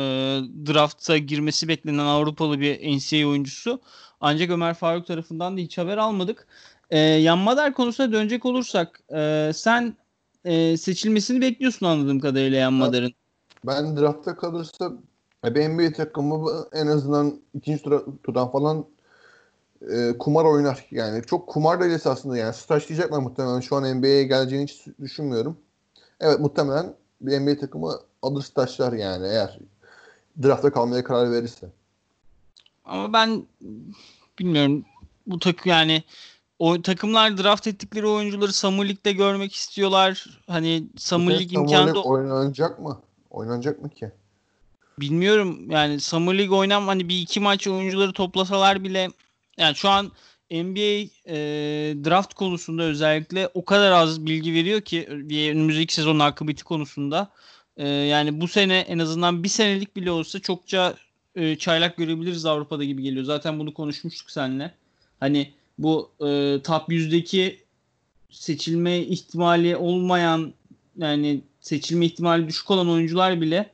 drafta girmesi beklenen Avrupalı bir NCAA oyuncusu. Ancak Ömer Faruk tarafından da hiç haber almadık. E, Yan Madar konusuna dönecek olursak e, sen e, seçilmesini bekliyorsun anladığım kadarıyla Yan Madar'ın. Ben draftta kalırsa bir NBA takımı en azından ikinci tura, turdan falan e, kumar oynar. Yani çok kumar değil esasında yani stajlayacaklar muhtemelen. Şu an NBA'ye geleceğini hiç düşünmüyorum. Evet muhtemelen bir NBA takımı alır stajlar yani eğer drafta kalmaya karar verirse. Ama ben bilmiyorum bu takım yani o takımlar draft ettikleri oyuncuları Summer League'de görmek istiyorlar. Hani Summer League imkanı da... oynanacak mı? Oynanacak mı ki? Bilmiyorum yani Summer League oynam hani bir iki maç oyuncuları toplasalar bile yani şu an NBA e, draft konusunda özellikle o kadar az bilgi veriyor ki bir önümüzdeki sezonun akıbeti konusunda. E, yani bu sene en azından bir senelik bile olsa çokça e, çaylak görebiliriz Avrupa'da gibi geliyor. Zaten bunu konuşmuştuk seninle. Hani bu e, top 100'deki seçilme ihtimali olmayan yani seçilme ihtimali düşük olan oyuncular bile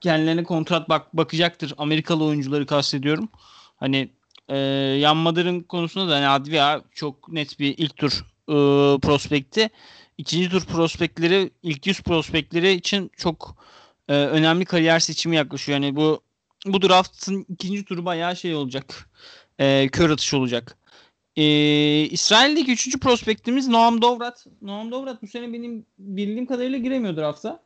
kendilerine kontrat bak bakacaktır. Amerikalı oyuncuları kastediyorum. Hani e, Yan Madar'ın konusunda da hani Advia çok net bir ilk tur e, prospekti. İkinci tur prospektleri, ilk yüz prospektleri için çok e, önemli kariyer seçimi yaklaşıyor. Yani bu bu draftın ikinci turu bayağı şey olacak. E, kör atış olacak. E, İsrail'deki üçüncü prospektimiz Noam Dovrat. Noam Dovrat bu sene benim bildiğim kadarıyla giremiyor drafta.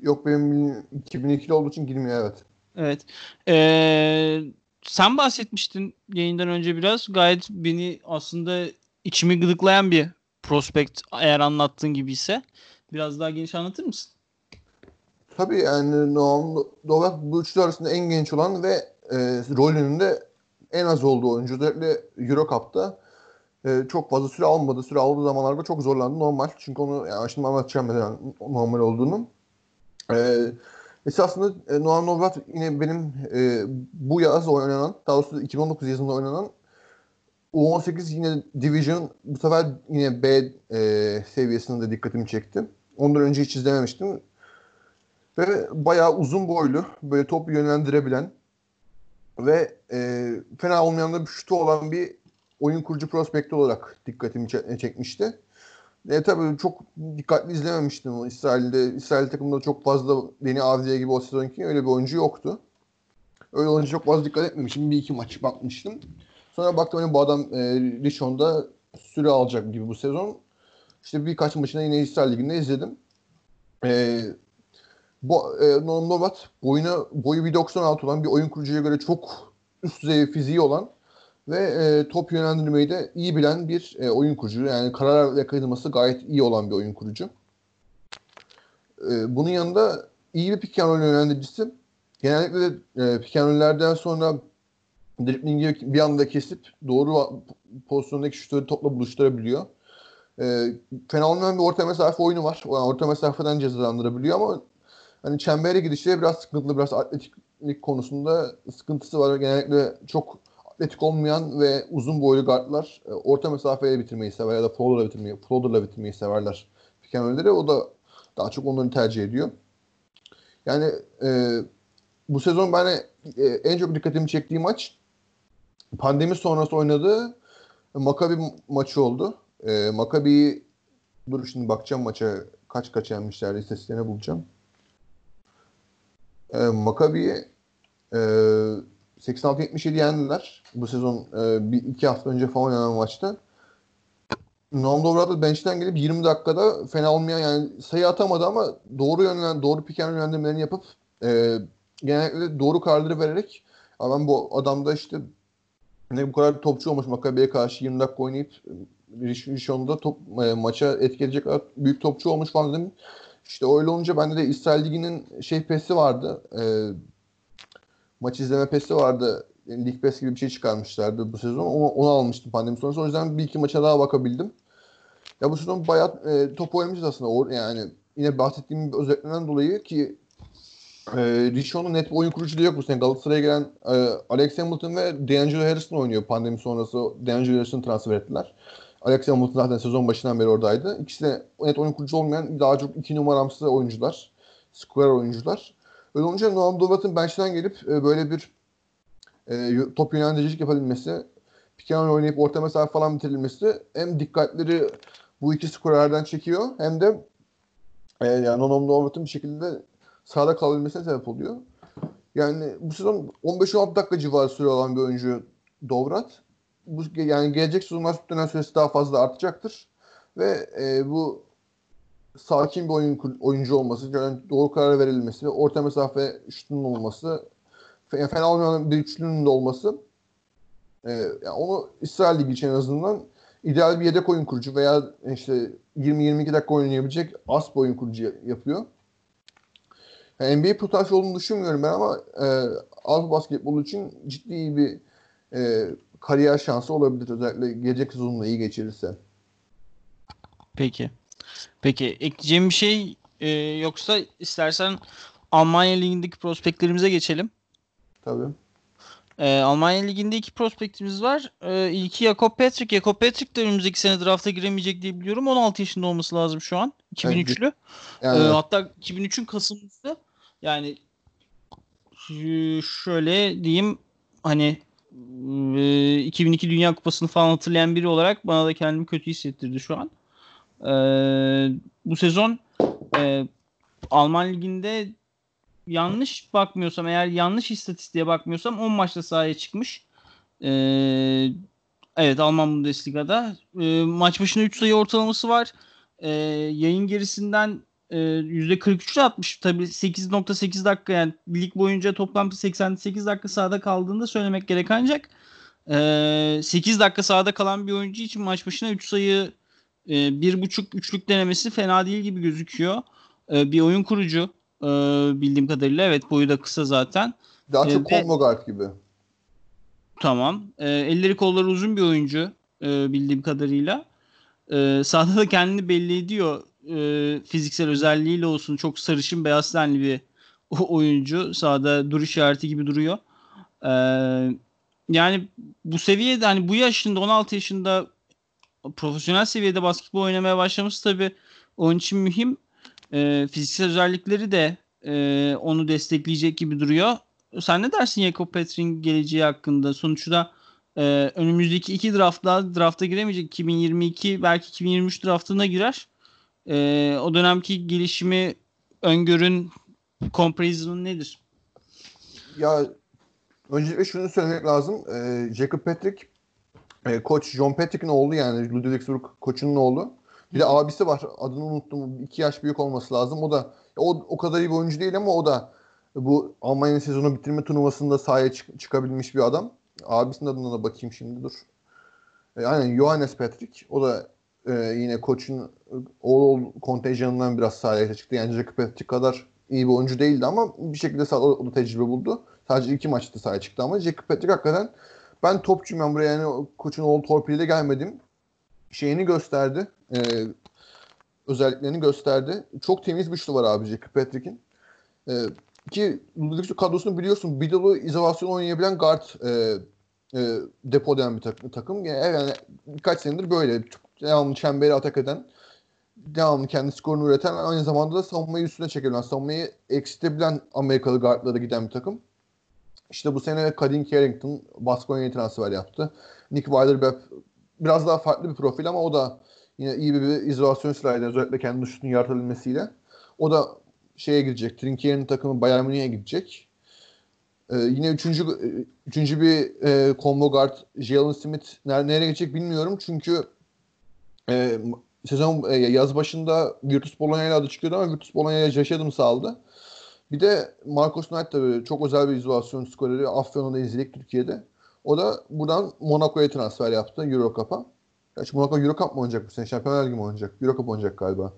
Yok benim 2002'li olduğu için girmiyor evet. Evet. Ee, sen bahsetmiştin yayından önce biraz. Gayet beni aslında içimi gıdıklayan bir prospekt eğer anlattığın gibi ise. Biraz daha geniş anlatır mısın? Tabii yani Noam Dovrat bu üçlü arasında en genç olan ve e, rolünün de en az olduğu oyuncu. Özellikle Euro Cup'ta e, çok fazla süre almadı. Süre aldığı zamanlarda çok zorlandı normal. Çünkü onu yani şimdi anlatacağım neden normal olduğunu. E, esasında e, Noam Novrat yine benim e, bu yaz oynanan, daha doğrusu 2019 yazında oynanan U18 yine Division bu sefer yine B e, seviyesinde dikkatimi çekti. Ondan önce hiç izlememiştim. Ve bayağı uzun boylu, böyle top yönlendirebilen ve e, fena olmayan da bir şutu olan bir oyun kurucu prospekti olarak dikkatimi çekmişti. E, tabii çok dikkatli izlememiştim. İsrail'de İsrail takımında çok fazla Deni Avdiye gibi o sezonki öyle bir oyuncu yoktu. Öyle olunca çok fazla dikkat etmemişim. Bir iki maç bakmıştım. Sonra baktım hani bu adam e, Rishon'da süre alacak gibi bu sezon. İşte birkaç maçını yine İsrail Ligi'nde izledim. E, bu, e, Norm Novat boyuna, boyu 1.96 olan bir oyun kurucuya göre çok üst düzey fiziği olan ve e, top yönlendirmeyi de iyi bilen bir e, oyun kurucu. Yani karar yakalanması gayet iyi olan bir oyun kurucu. E, bunun yanında iyi bir pick and yönlendiricisi. Genellikle de e, pick sonra driblingi bir anda kesip doğru pozisyondaki şutları topla buluşturabiliyor. E, fena olmayan bir orta mesafe oyunu var. Yani orta mesafeden cezalandırabiliyor ama hani çembere gidişleri biraz sıkıntılı, biraz atletiklik konusunda sıkıntısı var. Genellikle çok atletik olmayan ve uzun boylu guardlar e, orta mesafeyle bitirmeyi sever ya da floater'la bitirmeyi, floater'la bitirmeyi severler pick O da daha çok onları tercih ediyor. Yani e, bu sezon ben e, en çok dikkatimi çektiğim maç pandemi sonrası oynadığı Makabi maçı oldu. E, Makabi'yi dur şimdi bakacağım maça kaç kaç yenmişler istatistiklerine bulacağım. E, Makabi'yi e, 86-77 yendiler. Bu sezon e, bir iki hafta önce falan oynanan maçta. Noam Dobrat'ı bench'ten gelip 20 dakikada fena olmayan yani sayı atamadı ama doğru yönlen doğru piken yönlendirmelerini yapıp e, genellikle doğru kararları vererek ben bu adamda işte ne bu kadar topçu olmuş Makabe'ye karşı 20 dakika oynayıp Rishon'da top, e, maça etkileyecek büyük topçu olmuş falan dedim. İşte öyle olunca bende de İsrail Ligi'nin şey pesi vardı. E, maç izleme pesi vardı. Lig Pass gibi bir şey çıkarmışlardı bu sezon. Onu, onu almıştım pandemi sonrası. O yüzden bir iki maça daha bakabildim. Ya bu sezon bayağı e, top oynamışız aslında. Yani yine bahsettiğim özetlenen dolayı ki e, Rishon'un net bir oyun kuruculuğu yok bu sene. Galatasaray'a gelen e, Alex Hamilton ve D'Angelo Harrison oynuyor pandemi sonrası. D'Angelo Harrison'ı transfer ettiler. Alex Hamilton zaten sezon başından beri oradaydı. İkisi de net oyun kurucu olmayan daha çok iki numaramsı oyuncular. Square oyuncular. Öyle olunca Noam Dovat'ın bench'ten gelip e, böyle bir e, top yönlendiricilik yapabilmesi, piken oynayıp orta mesafe falan bitirilmesi hem dikkatleri bu iki skorerden çekiyor hem de e, yani Noam Dovat'ın bir şekilde sahada kalabilmesine sebep oluyor. Yani bu sezon 15-16 dakika civarı süre olan bir oyuncu Dovrat. Bu, yani gelecek sezonlar dönem süresi daha fazla artacaktır. Ve e, bu sakin bir oyun oyuncu olması, doğru karar verilmesi ve orta mesafe şutunun olması, fena olmayan bir üçlünün de olması e, yani onu İsrail Ligi için en azından ideal bir yedek oyun kurucu veya işte 20-22 dakika oynayabilecek as bir oyun kurucu yapıyor. Yani NBA potansiyeli olduğunu düşünmüyorum ben ama e, Avrupa basketbolu için ciddi bir e, kariyer şansı olabilir özellikle gelecek sezonunda iyi geçirirse. Peki. Peki ekleyeceğim bir şey e, yoksa istersen Almanya Ligi'ndeki prospektlerimize geçelim. Tabii. E, Almanya Ligi'nde iki prospektimiz var. E, ilki Jakob Patrick. Jakob Patrick de önümüzdeki sene drafta giremeyecek diye biliyorum. 16 yaşında olması lazım şu an. 2003'lü. Yani, e, hatta 2003'ün Kasım'da yani şöyle diyeyim hani 2002 Dünya Kupası'nı falan hatırlayan biri olarak bana da kendimi kötü hissettirdi şu an. Ee, bu sezon e, Alman Ligi'nde yanlış bakmıyorsam eğer yanlış istatistiğe bakmıyorsam 10 maçta sahaya çıkmış. Ee, evet Alman Bundesliga'da. Ee, maç başına 3 sayı ortalaması var. Ee, yayın gerisinden e, %43'e atmış. Tabii 8.8 dakika yani lig boyunca toplam 88 dakika sahada kaldığında söylemek gerek ancak e, 8 dakika sahada kalan bir oyuncu için maç başına 3 sayı e, bir buçuk üçlük denemesi fena değil gibi gözüküyor. E, bir oyun kurucu e, bildiğim kadarıyla. Evet boyu da kısa zaten. Daha çok e, combo guard gibi. Tamam. E, elleri kolları uzun bir oyuncu e, bildiğim kadarıyla. E, sahada da kendini belli ediyor. E, fiziksel özelliğiyle olsun. Çok sarışın beyaz tenli bir oyuncu. Sahada duruş işareti gibi duruyor. E, yani bu seviyede hani bu yaşında 16 yaşında profesyonel seviyede basketbol oynamaya başlaması tabii onun için mühim. E, fiziksel özellikleri de e, onu destekleyecek gibi duruyor. Sen ne dersin Jakob Petrik'in geleceği hakkında? Sonuçta e, önümüzdeki iki draftla drafta giremeyecek. 2022 belki 2023 draftına girer. E, o dönemki gelişimi öngörün comparison'un nedir? Ya öncelikle şunu söylemek lazım. E, Jacob Patrick e, koç John Patrick'in oğlu yani Ludwigsburg koçunun oğlu. Bir de abisi var. Adını unuttum. İki yaş büyük olması lazım. O da o, o kadar iyi bir oyuncu değil ama o da bu Almanya sezonu bitirme turnuvasında sahaya çık- çıkabilmiş bir adam. Abisinin adına da bakayım şimdi dur. E, aynen Johannes Patrick. O da e, yine koçun oğlu kontenjanından biraz sahaya çıktı. Yani Jacob Patrick kadar iyi bir oyuncu değildi ama bir şekilde sahada o da tecrübe buldu. Sadece iki maçta sahaya çıktı ama Jacob Patrick hakikaten ben topçuyum ben buraya yani koçun oğlu torpiliyle gelmedim. Şeyini gösterdi. E, özelliklerini gösterdi. Çok temiz bir şutu var abi Jacob Patrick'in. E, ki Ludwig's kadrosunu biliyorsun. Bidal'ı izolasyon oynayabilen guard e, e, depo eden bir takım. takım. Yani, yani birkaç senedir böyle. Devamlı çemberi atak eden devamlı kendi skorunu üreten aynı zamanda da savunmayı üstüne çekebilen, savunmayı eksitebilen Amerikalı guardlara giden bir takım. İşte bu sene Kadim Carrington Baskonya'ya transfer yaptı. Nick Weiler biraz daha farklı bir profil ama o da yine iyi bir, bir izolasyon silahıyla özellikle kendi şutunu yaratabilmesiyle. O da şeye gidecek. Trinkier'in takımı Bayern Münih'e gidecek. Ee, yine üçüncü, üçüncü bir e, combo guard Jalen Smith nereye gidecek bilmiyorum. Çünkü e, sezon e, yaz başında Virtus Bologna ile adı çıkıyordu ama Virtus Bologna'ya Josh Adams aldı. Bir de Marcos Knight tabii çok özel bir izolasyon skoreri. Afyon'u izledik Türkiye'de. O da buradan Monaco'ya transfer yaptı Euro Cup'a. Gerçi Monaco Euro Cup mı oynayacak bu sene? Şampiyonlar Ligi mi oynayacak? Euro Cup oynayacak galiba.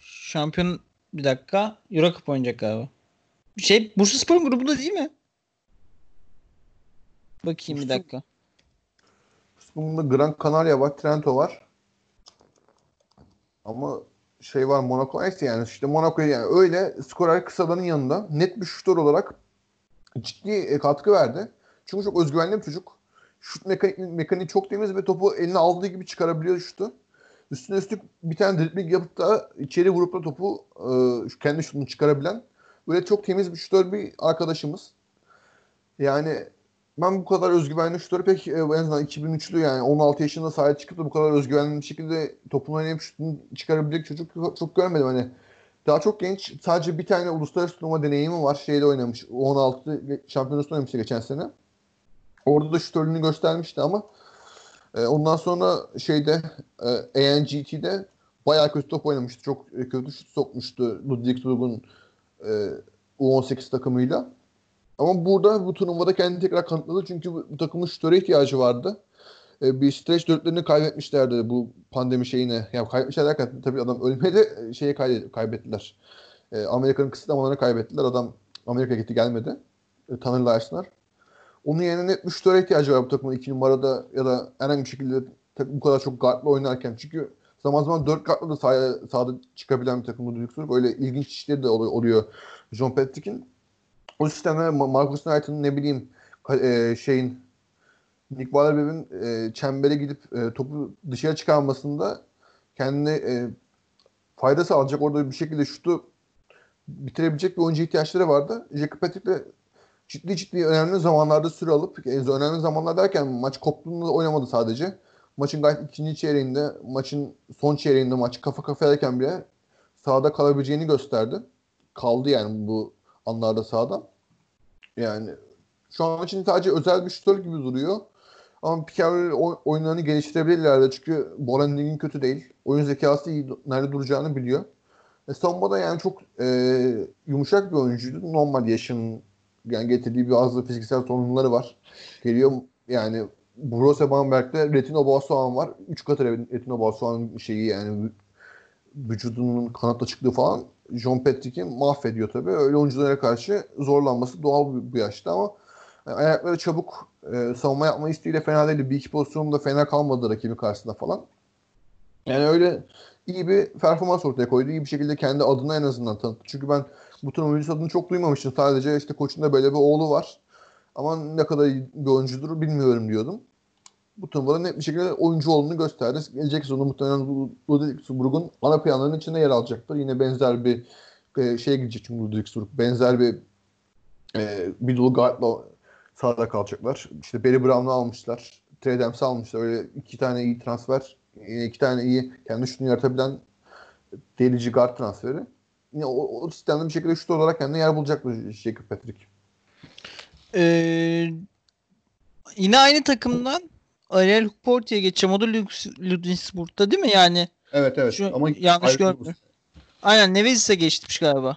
Şampiyon bir dakika. Euro Cup oynayacak galiba. Şey Bursa Spor'un grubunda değil mi? Bakayım bir dakika. Bunda Gran Canaria var, Trento var. Ama şey var Monaco neyse yani işte Monaco yani öyle skorer kısaların yanında net bir şutör olarak ciddi e, katkı verdi. Çünkü çok özgüvenli bir çocuk. Şut mekanik, mekaniği çok temiz ve topu eline aldığı gibi çıkarabiliyor şutu. Üstüne üstlük bir tane dribling yapıp da içeri vurup da topu e, kendi şutunu çıkarabilen böyle çok temiz bir şutör bir arkadaşımız. Yani ben bu kadar özgüvenli şutörü pek e, en azından 2003'lü yani 16 yaşında sahaya çıkıp da bu kadar özgüvenli bir şekilde topunu oynayıp şutunu çıkarabilecek çocuk çok, görmedim. Hani daha çok genç sadece bir tane uluslararası turnuva deneyimi var. Şeyde oynamış. 16 şampiyonasında oynamıştı geçen sene. Orada da şutörlüğünü göstermişti ama e, ondan sonra şeyde e, ANGT'de bayağı kötü top oynamıştı. Çok e, kötü şut sokmuştu Ludwigsburg'un e, U18 takımıyla. Ama burada bu turnuvada kendini tekrar kanıtladı. Çünkü bu, takımın şutöre ihtiyacı vardı. E, bir stretch dörtlerini kaybetmişlerdi bu pandemi şeyine. Yani kaybetmişler derken tabii adam ölmedi e, şeye kaybettiler. E, Amerika'nın kısıtlamalarını kaybettiler. Adam Amerika'ya gitti gelmedi. E, tanırlaştılar. Onun yerine net bir şutöre ihtiyacı var bu takımın iki numarada ya da herhangi bir şekilde bu kadar çok guardla oynarken. Çünkü zaman zaman dört guardla da sahaya, sahada çıkabilen bir takım bu Duke Böyle ilginç işleri de oluyor John Patrick'in o sisteme Marcus Knight'ın ne bileyim e, şeyin Nick Wahlberg'in e, çembere gidip e, topu dışarı çıkarmasında kendine e, fayda sağlayacak orada bir şekilde şutu bitirebilecek bir oyuncu ihtiyaçları vardı. Jacob Patrick'le ciddi ciddi önemli zamanlarda süre alıp yani önemli zamanlar derken maç koptuğunda oynamadı sadece. Maçın gayet ikinci çeyreğinde, maçın son çeyreğinde maç kafa kafayayken bile sahada kalabileceğini gösterdi. Kaldı yani bu anlarda sahada. Yani şu an için sadece özel bir şutör gibi duruyor. Ama Piquet oyunlarını geliştirebilirler çünkü Bolending'in kötü değil. Oyun zekası iyi, nerede duracağını biliyor. E, savunmada yani çok e, yumuşak bir oyuncuydu. Normal yaşın yani getirdiği bazı fiziksel sorunları var. Geliyor yani Borussia Bamberg'de Retino Basuhan var. Üç katı Retino Basuhan şeyi yani vücudunun kanatla çıktığı falan John Patrick'i mahvediyor tabii. Öyle oyunculara karşı zorlanması doğal bu, yaşta ama yani ayakları çabuk e, savunma yapma isteğiyle fena değil. Bir iki pozisyonunda fena kalmadı rakibi karşısında falan. Yani öyle iyi bir performans ortaya koydu. İyi bir şekilde kendi adına en azından tanıttı. Çünkü ben bu turnuva oyuncusu adını çok duymamıştım. Sadece işte koçunda böyle bir oğlu var. Ama ne kadar iyi bir oyuncudur bilmiyorum diyordum. Bu turnuvada net bir şekilde oyuncu olduğunu gösterdi. Gelecek sezonu muhtemelen Ludwigsburg'un ana planlarının içinde yer alacaktır. Yine benzer bir e, şeye gidecek çünkü Ludwigsburg. Benzer bir e, middle guard'la sahada kalacaklar. İşte Barry Brown'u almışlar. Trey Demps'i almışlar. Öyle iki tane iyi transfer. iki tane iyi kendi şutunu yaratabilen delici guard transferi. Yine o, o sistemde bir şekilde şut olarak kendine yer bulacak bu Jacob Patrick. Ee, yine aynı takımdan Ariel Hukporti'ye geçeceğim. O da Ludwigsburg'da değil mi yani? Evet evet. Şu, Ama yanlış görmüyorum. Aynen Nevezis'e geçmiş galiba.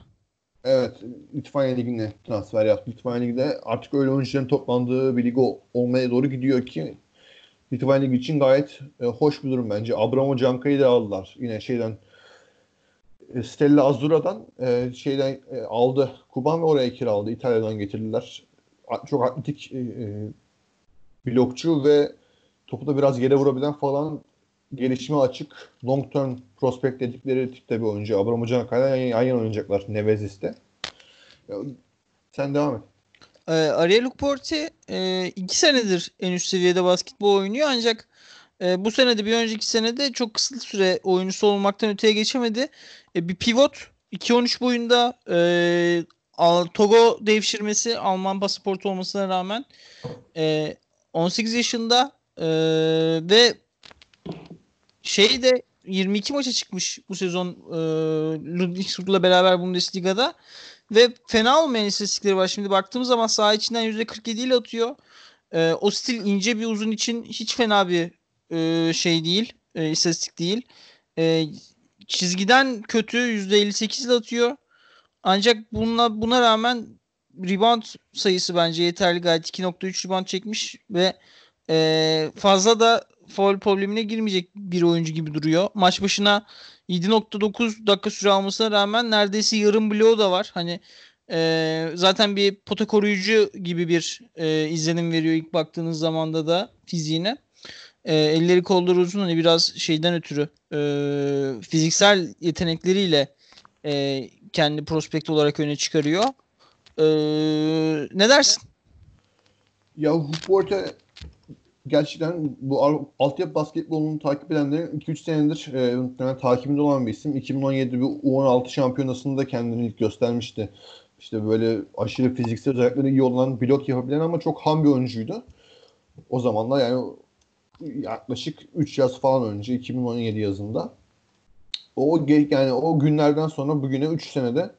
Evet. Litvanya Ligi'ne transfer yaptı. Litvanya Ligi'de artık öyle oyuncuların toplandığı bir lig olmaya doğru gidiyor ki Litvanya Ligi için gayet e, hoş bir durum bence. Abramo Canka'yı da aldılar. Yine şeyden e, Stella Azzurra'dan e, şeyden e, aldı. Kuban ve oraya kiraladı. İtalya'dan getirdiler. Çok atletik e, e, blokçu ve topu da biraz yere vurabilen falan gelişime açık long term prospect dedikleri tipte bir oyuncu. Abramo Canka'yla yan yana oynayacaklar Nevezis'te. Sen devam et. E, Ariel Ukporti e, iki senedir en üst seviyede basketbol oynuyor ancak e, bu senede bir önceki senede çok kısa süre oyuncusu olmaktan öteye geçemedi. E, bir pivot 2-13 boyunda e, Togo devşirmesi Alman pasaportu olmasına rağmen e, 18 yaşında e, ve şey de 22 maça çıkmış bu sezon e, Ludwigsburg'la beraber Bundesliga'da ve fena olmayan istatistikleri var. Şimdi baktığımız zaman saha içinden %47 ile atıyor. E, o stil ince bir uzun için hiç fena bir e, şey değil. E, istatistik değil. E, çizgiden kötü %58 ile atıyor. Ancak bununla, buna rağmen rebound sayısı bence yeterli. Gayet 2.3 rebound çekmiş ve e, fazla da foul problemine girmeyecek bir oyuncu gibi duruyor. Maç başına 7.9 dakika süre almasına rağmen neredeyse yarım bloğu da var. Hani e, zaten bir pota koruyucu gibi bir e, izlenim veriyor ilk baktığınız zamanda da fiziğine. E, elleri kolları uzun hani biraz şeyden ötürü e, fiziksel yetenekleriyle e, kendi prospekt olarak öne çıkarıyor. E, ne dersin? Ya Hukport'a gerçekten bu altyapı basketbolunu takip edenlerin 2-3 senedir e, muhtemelen takibinde olan bir isim. 2017'de bir U16 şampiyonasında kendini ilk göstermişti. İşte böyle aşırı fiziksel özellikleri iyi olan blok yapabilen ama çok ham bir oyuncuydu. O zamanlar yani yaklaşık 3 yaz falan önce 2017 yazında. O yani o günlerden sonra bugüne 3 senede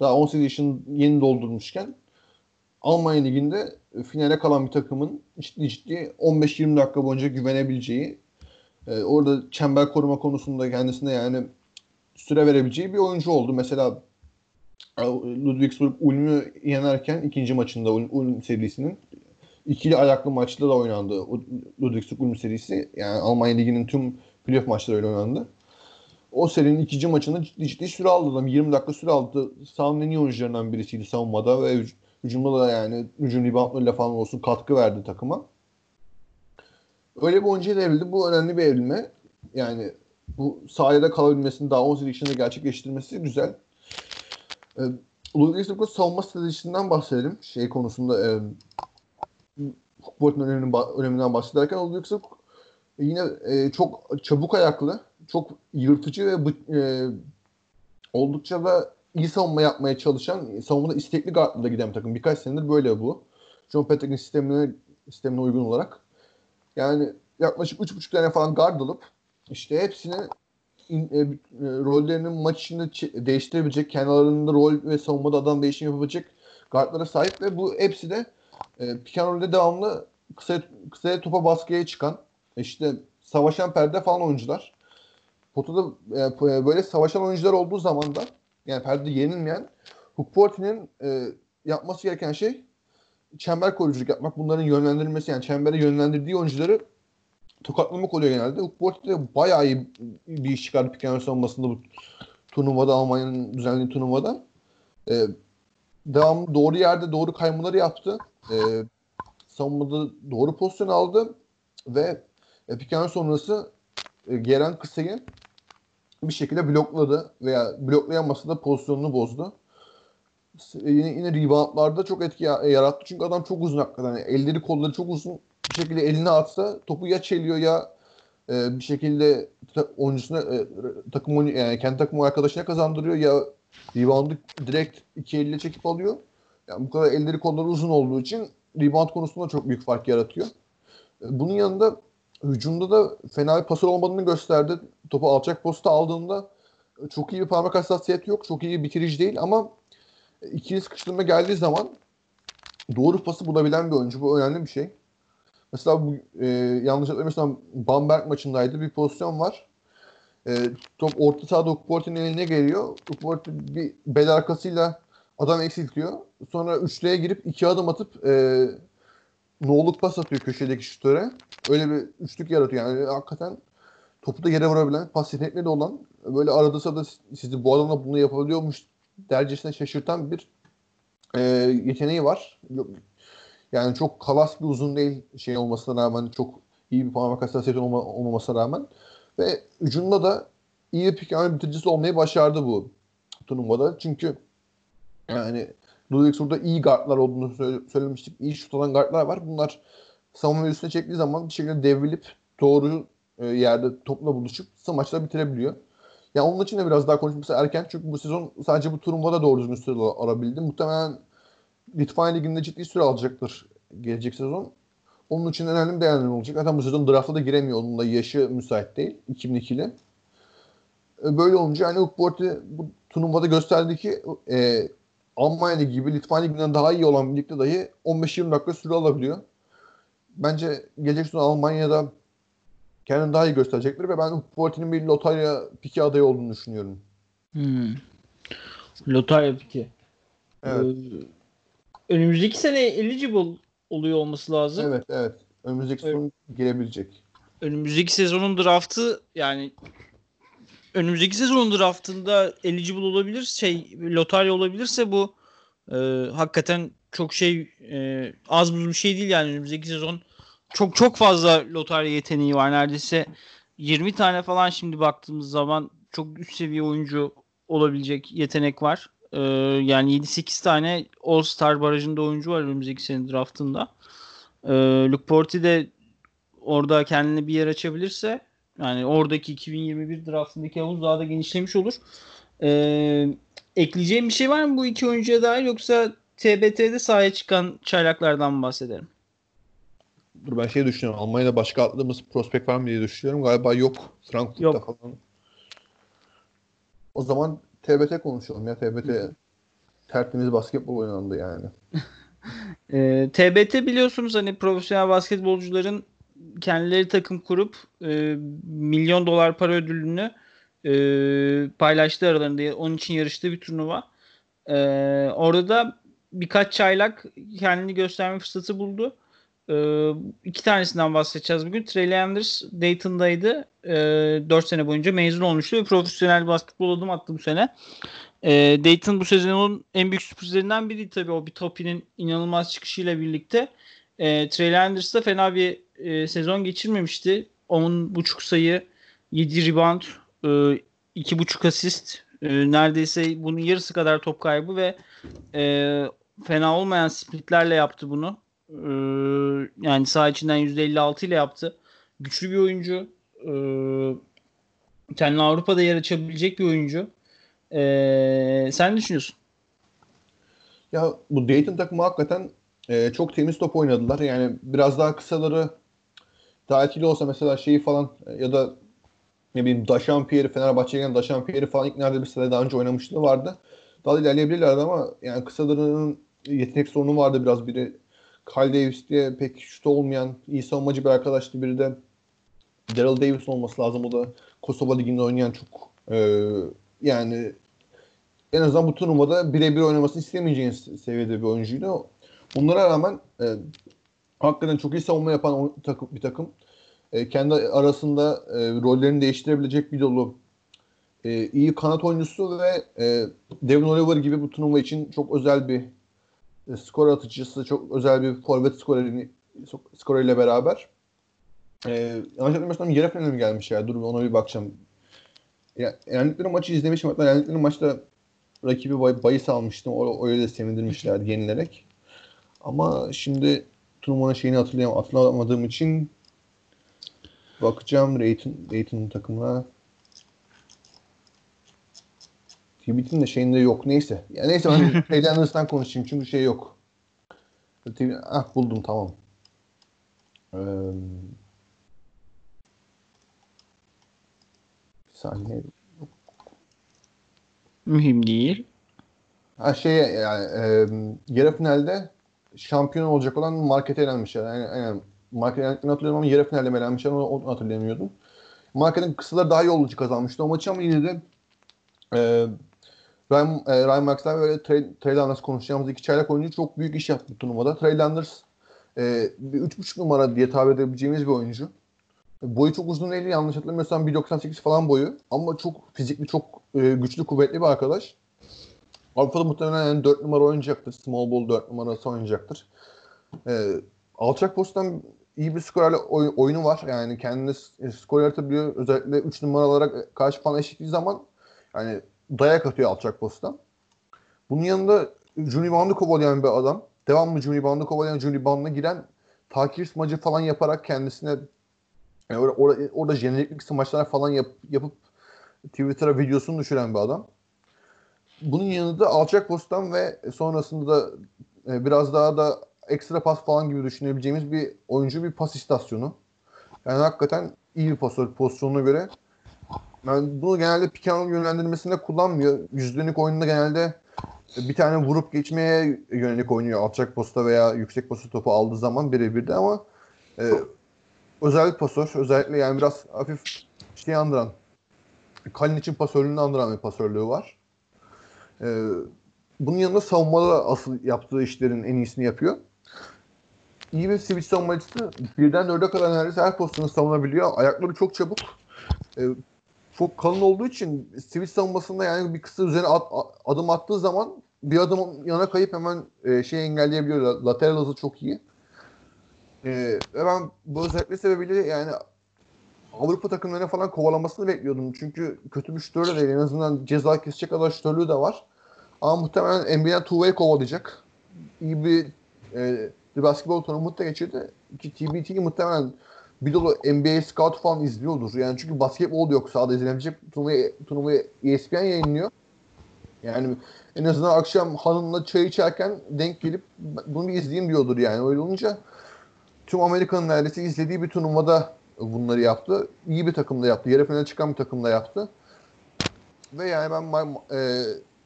daha 18 yaşını yeni doldurmuşken Almanya Ligi'nde finale kalan bir takımın ciddi ciddi 15-20 dakika boyunca güvenebileceği e, orada çember koruma konusunda kendisine yani süre verebileceği bir oyuncu oldu. Mesela e, Ludwigsburg Ulm'ü yenerken ikinci maçında Ulm, Ulm serisinin ikili ayaklı maçta da oynandı. Ludwigsburg Ulm serisi yani Almanya Ligi'nin tüm playoff maçları öyle oynandı. O serinin ikinci maçında ciddi ciddi süre aldı adam. 20 dakika süre aldı. İyi oyuncularından birisiydi savunmada ve Hücumda da yani hücum reboundlarıyla falan olsun katkı verdi takıma. Öyle bir oyuncuya evrildi. Bu önemli bir evrilme. Yani bu sahada kalabilmesini daha 18 yaşında gerçekleştirmesi güzel. Ee, Ludwigsburg'un savunma stratejisinden bahsedelim. Şey konusunda e, Hukbort'un öneminin, öneminden bahsederken Ludwigsburg yine e, çok çabuk ayaklı, çok yırtıcı ve e, oldukça da iyi savunma yapmaya çalışan, savunmada istekli guardla giden bir takım. Birkaç senedir böyle bu. John Patrick'in sistemine, sistemine uygun olarak. Yani yaklaşık 3,5 tane falan guard alıp işte hepsini in, e, e, rollerinin maç içinde değiştirebilecek, kendi aralarında rol ve savunmada adam değişimi yapabilecek guardlara sahip ve bu hepsi de e, roll'de devamlı kısa, kısa topa baskıya çıkan işte savaşan perde falan oyuncular. Potada e, böyle savaşan oyuncular olduğu zaman da yani perde yenilmeyen Hukporti'nin e, yapması gereken şey çember koruyuculuk yapmak. Bunların yönlendirilmesi yani çembere yönlendirdiği oyuncuları tokatlamak oluyor genelde. Hukporti de bayağı iyi bir iş çıkardı Pikenor savunmasında bu turnuvada Almanya'nın düzenlediği turnuvada. E, devam doğru yerde doğru kaymaları yaptı. E, savunmada doğru pozisyon aldı ve e, sonrası e, Geren Kısay'ı bir şekilde blokladı veya bloklayamasa da pozisyonunu bozdu. yine, yine reboundlarda çok etki yarattı. Çünkü adam çok uzun hakikaten. Yani elleri kolları çok uzun. Bir şekilde eline atsa topu ya çeliyor ya e, bir şekilde ta, oyuncusuna e, takım oyun, yani kendi takım arkadaşına kazandırıyor ya reboundu direkt iki elle çekip alıyor. Yani bu kadar elleri kolları uzun olduğu için rebound konusunda çok büyük fark yaratıyor. E, bunun yanında hücumda da fena bir pasör olmadığını gösterdi. Topu alçak posta aldığında çok iyi bir parmak hassasiyeti yok. Çok iyi bir bitirici değil ama ikili sıkıştırma geldiği zaman doğru pası bulabilen bir oyuncu. Bu önemli bir şey. Mesela bu, e, yanlış hatırlamıyorsam Bamberg maçındaydı. Bir pozisyon var. E, top orta sahada Ukport'un eline geliyor. Ukport bir bel arkasıyla adam eksiltiyor. Sonra üçlüye girip iki adım atıp e, no'luk pas atıyor köşedeki şutöre. Öyle bir üçlük yaratıyor. Yani hakikaten topu da yere vurabilen, pas yetenekleri olan böyle arada da sizi bu adamla bunu yapabiliyormuş dercesine şaşırtan bir e, yeteneği var. Yani çok kalas bir uzun değil şey olmasına rağmen çok iyi bir parmak hassasiyeti olma, olmamasına rağmen ve ucunda da iyi bir pick bitiricisi olmayı başardı bu turnuvada. Çünkü yani Ludwig burada iyi guardlar olduğunu söylemiştik. İyi şut alan guardlar var. Bunlar savunma üstüne çektiği zaman bir şekilde devrilip doğru e, yerde topla buluşup maçla bitirebiliyor. Yani onun için de biraz daha konuşması erken çünkü bu sezon sadece bu turnuvada doğru düzgün süre alabildi. Muhtemelen Litvanya Ligi'nde ciddi süre alacaktır gelecek sezon. Onun için önemli bir değerlendirme olacak. Zaten bu sezon draft'a da giremiyor. Onun da yaşı müsait değil. 2002'li. E, böyle olunca hani Ukborti bu turnuvada gösterdi ki e, Almanya Ligi gibi Litvanya Ligi'nden daha iyi olan bir ligde dahi 15-20 dakika süre alabiliyor. Bence gelecek sezon Almanya'da kendini daha iyi gösterecektir ve ben Ukborti'nin bir lotarya piki adayı olduğunu düşünüyorum. Hmm. Lotarya piki. Evet. Ee, önümüzdeki sene eligible oluyor olması lazım. Evet evet. Önümüzdeki sezon evet. girebilecek. Önümüzdeki sezonun draftı yani önümüzdeki sezonun draftında eligible olabilir şey lotarya olabilirse bu e, hakikaten çok şey e, az buz bir şey değil yani önümüzdeki sezon çok çok fazla lotarya yeteneği var neredeyse 20 tane falan şimdi baktığımız zaman çok üst seviye oyuncu olabilecek yetenek var. Ee, yani 7-8 tane All-Star barajında oyuncu var önümüzdeki sene draftında. Ee, Luke Porti de orada kendine bir yer açabilirse yani oradaki 2021 draftındaki havuz daha da genişlemiş olur. Ee, ekleyeceğim bir şey var mı bu iki oyuncuya dair yoksa TBT'de sahaya çıkan çaylaklardan mı bahsedelim? Dur ben şey düşünüyorum. Almanya'da başka atladığımız prospekt var mı diye düşünüyorum. Galiba yok. Frankfurt'ta yok. falan. O zaman TBT konuşalım ya. TBT tertemiz basketbol oynandı yani. e, TBT biliyorsunuz hani profesyonel basketbolcuların kendileri takım kurup e, milyon dolar para ödülünü e, paylaştığı aralarında onun için yarıştığı bir turnuva. E, orada da birkaç çaylak kendini gösterme fırsatı buldu. E, iki tanesinden bahsedeceğiz bugün. Trey Anders Dayton'daydı. E, 4 sene boyunca mezun olmuştu ve profesyonel basketbol adım attı bu sene. E, Dayton bu sezonun en büyük sürprizlerinden biri tabii o bir Topi'nin inanılmaz çıkışıyla birlikte. E, Trey Anders da fena bir e, sezon geçirmemişti. 10.5 sayı, 7 rebound, e, 2.5 asist, e, neredeyse bunun yarısı kadar top kaybı ve e, fena olmayan splitlerle yaptı bunu. E, yani saha içinden %56 ile yaptı. Güçlü bir oyuncu. E, kendine Avrupa'da yer açabilecek bir oyuncu. E, sen ne düşünüyorsun? Ya bu Dayton takımı hakikaten e, çok temiz top oynadılar. Yani biraz daha kısaları etkili olsa mesela şeyi falan ya da ne bileyim Daşampier'i Fenerbahçe'ye gelen Daşampier'i falan ilk nerede bir sene daha önce oynamışlığı vardı. Daha da ilerleyebilirlerdi ama yani kısalarının yetenek sorunu vardı biraz. Biri Kyle Davis diye pek şut olmayan iyi savunmacı bir arkadaştı. Biri de Daryl Davis olması lazım. O da Kosova Ligi'nde oynayan çok e, yani en azından bu turnuvada birebir oynamasını istemeyeceğiniz seviyede bir oyuncuydu. Onlara rağmen e, hakikaten çok iyi savunma yapan bir takım. E, kendi arasında e, rollerini değiştirebilecek bir dolu e, iyi kanat oyuncusu ve e, Devin Oliver gibi bu turnuva için çok özel bir e, skor atıcısı, çok özel bir forvet skoreri skoreriyle beraber. E, yanlış hatırlamıyorsam yarı finaline mi gelmiş ya? Dur ona bir bakacağım. Ya, Yenlikleri maçı izlemişim. Hatta Yenlikleri maçta rakibi bay, bahis almıştım. O, öyle de sevindirmişler yenilerek. Ama şimdi turnuvanın şeyini hatırlayam hatırlamadığım için bakacağım Rayton, Rayton'un takımına. TBT'nin de şeyinde yok. Neyse. Ya neyse ben Trade konuşayım çünkü şey yok. Ah buldum tamam. Ee, saniye. Mühim değil. Ha şey yani e, yarı finalde şampiyon olacak olan markete elenmişler. Yani, yani markete hatırlıyorum ama yarı finalde mi elenmişler onu, onu hatırlayamıyordum. Marketin kısıları daha iyi olduğu kazanmıştı o maçı ama yine de e, Ryan, e, Ryan Maxwell ve Trey, Landers konuşacağımız iki çaylak oyuncu çok büyük iş yaptı turnuvada. Trey Landers e, bir 3.5 numara diye tabir edebileceğimiz bir oyuncu. Boyu çok uzun değil. Yanlış hatırlamıyorsam 1.98 falan boyu. Ama çok fizikli, çok e, güçlü, kuvvetli bir arkadaş. Avrupa'da muhtemelen yani 4 numara oynayacaktır. Small ball 4 numarası oynayacaktır. E, alçak posttan iyi bir skorerle oy, oyunu var. Yani kendini skor yaratabiliyor. Özellikle 3 numara olarak karşı falan eşitliği zaman yani dayak atıyor alçak posttan. Bunun yanında Juni Band'ı kovalayan bir adam. Devamlı Juni Band'ı kovalayan Juni Band'a giren takip smacı falan yaparak kendisine yani orada, orada, orada jeneriklik smaçlar falan yap, yapıp Twitter'a videosunu düşüren bir adam. Bunun yanında alçak posttan ve sonrasında da e, biraz daha da ekstra pas falan gibi düşünebileceğimiz bir oyuncu bir pas istasyonu. Yani hakikaten iyi bir pasör pozisyonuna göre. Ben bunu genelde Picano'nun yönlendirmesinde kullanmıyor. Yüzlük oyununda genelde bir tane vurup geçmeye yönelik oynuyor. Alçak posta veya yüksek posta topu aldığı zaman birebir de ama e, özel pasör. Özellikle yani biraz hafif şey andıran Kalin için pasörlüğünü andıran bir pasörlüğü var. Ee, bunun yanında savunmada asıl yaptığı işlerin en iyisini yapıyor. İyi bir switch savunmacısı. Birden dörde kadar neredeyse her pozisyonu savunabiliyor. Ayakları çok çabuk. Ee, çok kalın olduğu için switch savunmasında yani bir kısa üzerine at, adım attığı zaman bir adım yana kayıp hemen e, şey engelleyebiliyor. Lateral hızı çok iyi. E, ben bu özellikle sebebiyle yani Avrupa takımlarına falan kovalamasını bekliyordum. Çünkü kötü bir şütörü değil. En azından ceza kesecek kadar şütörlüğü de var. Ama muhtemelen NBA'den two-way kovalayacak. İyi bir, e, bir basketbol turnuvu da geçirdi. Ki TBT'yi muhtemelen bir dolu NBA scout falan izliyordur. Yani çünkü basketbol yok sahada izlenebilecek. Turnuvayı, turnuvayı ESPN yayınlıyor. Yani en azından akşam hanımla çay içerken denk gelip bunu bir izleyeyim diyordur yani. Öyle olunca tüm Amerika'nın neredeyse izlediği bir turnuvada bunları yaptı. İyi bir takımda yaptı. Yarı finale çıkan bir takımda yaptı. Ve yani ben e,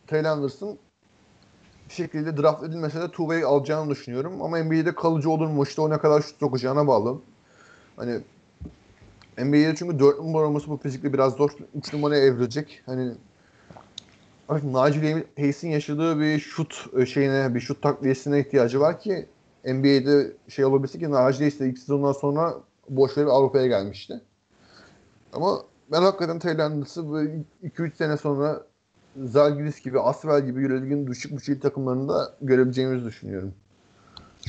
Trey Anderson bir şekilde draft edilmese de two-way alacağını düşünüyorum. Ama NBA'de kalıcı olur mu? İşte o ne kadar şut sokacağına bağlı. Hani NBA'de çünkü 4 numara olması bu fizikle biraz zor. 3 numaraya evrilecek. Hani Nigel Hayes'in yaşadığı bir şut e, şeyine, bir şut takviyesine ihtiyacı var ki NBA'de şey olabilse ki Nigel Hayes de ilk sezondan sonra boş verip Avrupa'ya gelmişti. Ama ben hakikaten Tayland'sı 2-3 sene sonra Zalgiris gibi, Asvel gibi Euroleague'in düşük bütçeli takımlarında görebileceğimizi düşünüyorum.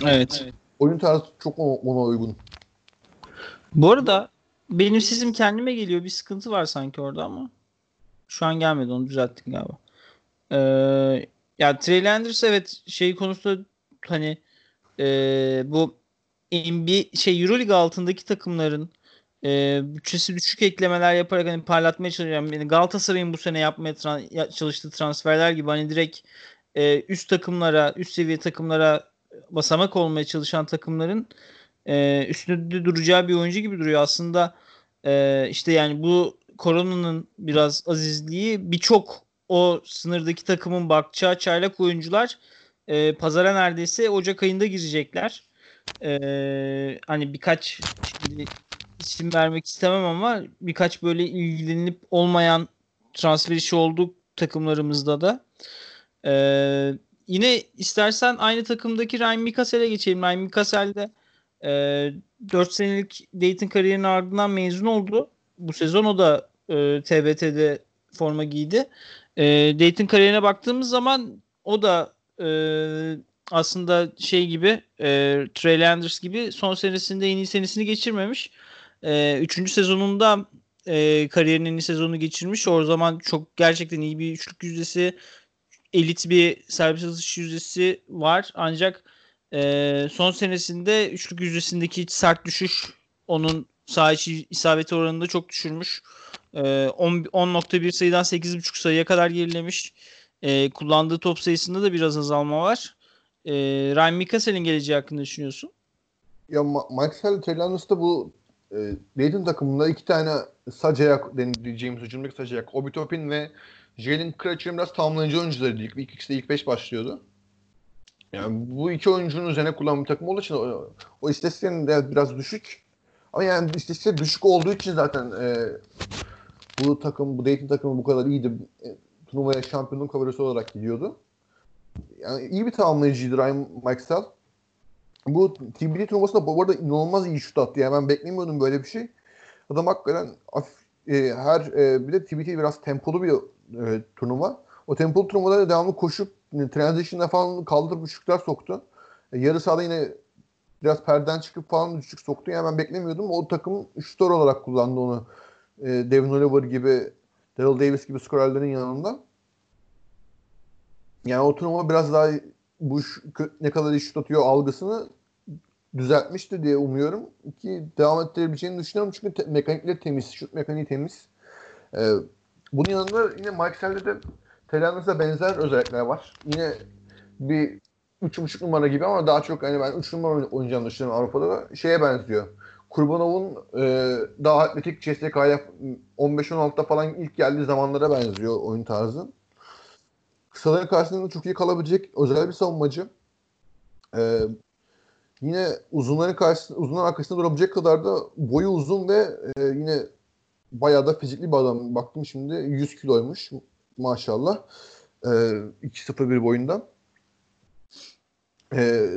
Evet. Oyun tarzı çok ona uygun. Bu arada benim sesim kendime geliyor. Bir sıkıntı var sanki orada ama. Şu an gelmedi onu düzelttik galiba. Ee, ya Trey Landers evet şey konusunda hani e, bu NBA şey EuroLeague altındaki takımların e, bütçesi düşük eklemeler yaparak hani parlatmaya çalışan yani Galatasaray'ın bu sene yapmaya tra- çalıştığı transferler gibi hani direkt e, üst takımlara, üst seviye takımlara basamak olmaya çalışan takımların e, üstünde duracağı bir oyuncu gibi duruyor. Aslında e, işte yani bu koronanın biraz azizliği birçok o sınırdaki takımın bakacağı çaylak oyuncular e, pazara neredeyse Ocak ayında girecekler. E, hani birkaç isim vermek istemem ama birkaç böyle ilgilenip olmayan transfer işi oldu takımlarımızda da. E, yine istersen aynı takımdaki Ryan Mikasel'e geçelim. Ryan Mikasel de e, 4 senelik Dayton kariyerinin ardından mezun oldu. Bu sezon o da e, TBT'de forma giydi. E, Dayton kariyerine baktığımız zaman o da e, aslında şey gibi e, Trey Landers gibi son senesinde en iyi senesini geçirmemiş. E, üçüncü sezonunda e, kariyerinin iyi sezonu geçirmiş. O zaman çok gerçekten iyi bir üçlük yüzdesi elit bir serbest atış yüzdesi var. Ancak e, son senesinde üçlük yüzdesindeki sert düşüş onun saha içi isabeti oranını da çok düşürmüş. E, 10.1 sayıdan 8.5 sayıya kadar gerilemiş. E, kullandığı top sayısında da biraz azalma var. E, Ryan Mikasel'in geleceği hakkında düşünüyorsun? Ya Michael Telanus'ta bu e, Dayton takımında iki tane sac ayak diyeceğimiz hücumdaki sac ayak. Obi Topin ve Jalen Crutcher'ın biraz tamamlayıcı oyuncularıydı. İlk, ilk ikisi de ilk beş başlıyordu. Yani bu iki oyuncunun üzerine kullanılan bir takım olduğu için o, o istatistiklerin de biraz düşük. Ama yani istatistikler düşük olduğu için zaten e, bu takım, bu Dayton takımı bu kadar iyiydi. E, turnuvaya şampiyonluk favorisi olarak gidiyordu. Yani iyi bir tamamlayıcıydı Ryan Maxwell. Bu TBD turnuvasında bu arada inanılmaz iyi şut attı. Yani ben beklemiyordum böyle bir şey. Adam hakikaten e, her e, bir de TBT biraz tempolu bir e, turnuva. O tempolu turnuvada da devamlı koşup e, transition'da falan kaldırıp üçlükler soktu. E, yarı sahada yine biraz perden çıkıp falan üçlük soktu. Yani ben beklemiyordum. O takım şutör olarak kullandı onu. E, Devin Oliver gibi, Daryl Davis gibi skorerlerin yanında. Yani o turnuva biraz daha bu ne kadar iş atıyor algısını düzeltmiştir diye umuyorum ki devam ettirebileceğini düşünüyorum çünkü te- mekanikleri temiz, şut mekaniği temiz. Ee, bunun yanında yine Mike Sell'de de Telanus'a benzer özellikler var. Yine bir 3.5 numara gibi ama daha çok hani ben 3 numara oynayacağını düşünüyorum Avrupa'da da şeye benziyor. Kurbanov'un e, daha atletik CSK'ya 15-16'da falan ilk geldiği zamanlara benziyor oyun tarzı. Kısaların karşısında çok iyi kalabilecek özel bir savunmacı. Ee, yine uzunların karşısında, uzunların arkasında durabilecek kadar da boyu uzun ve e, yine bayağı da fizikli bir adam. Baktım şimdi 100 kiloymuş maşallah. E, 2.01 boyunda. E,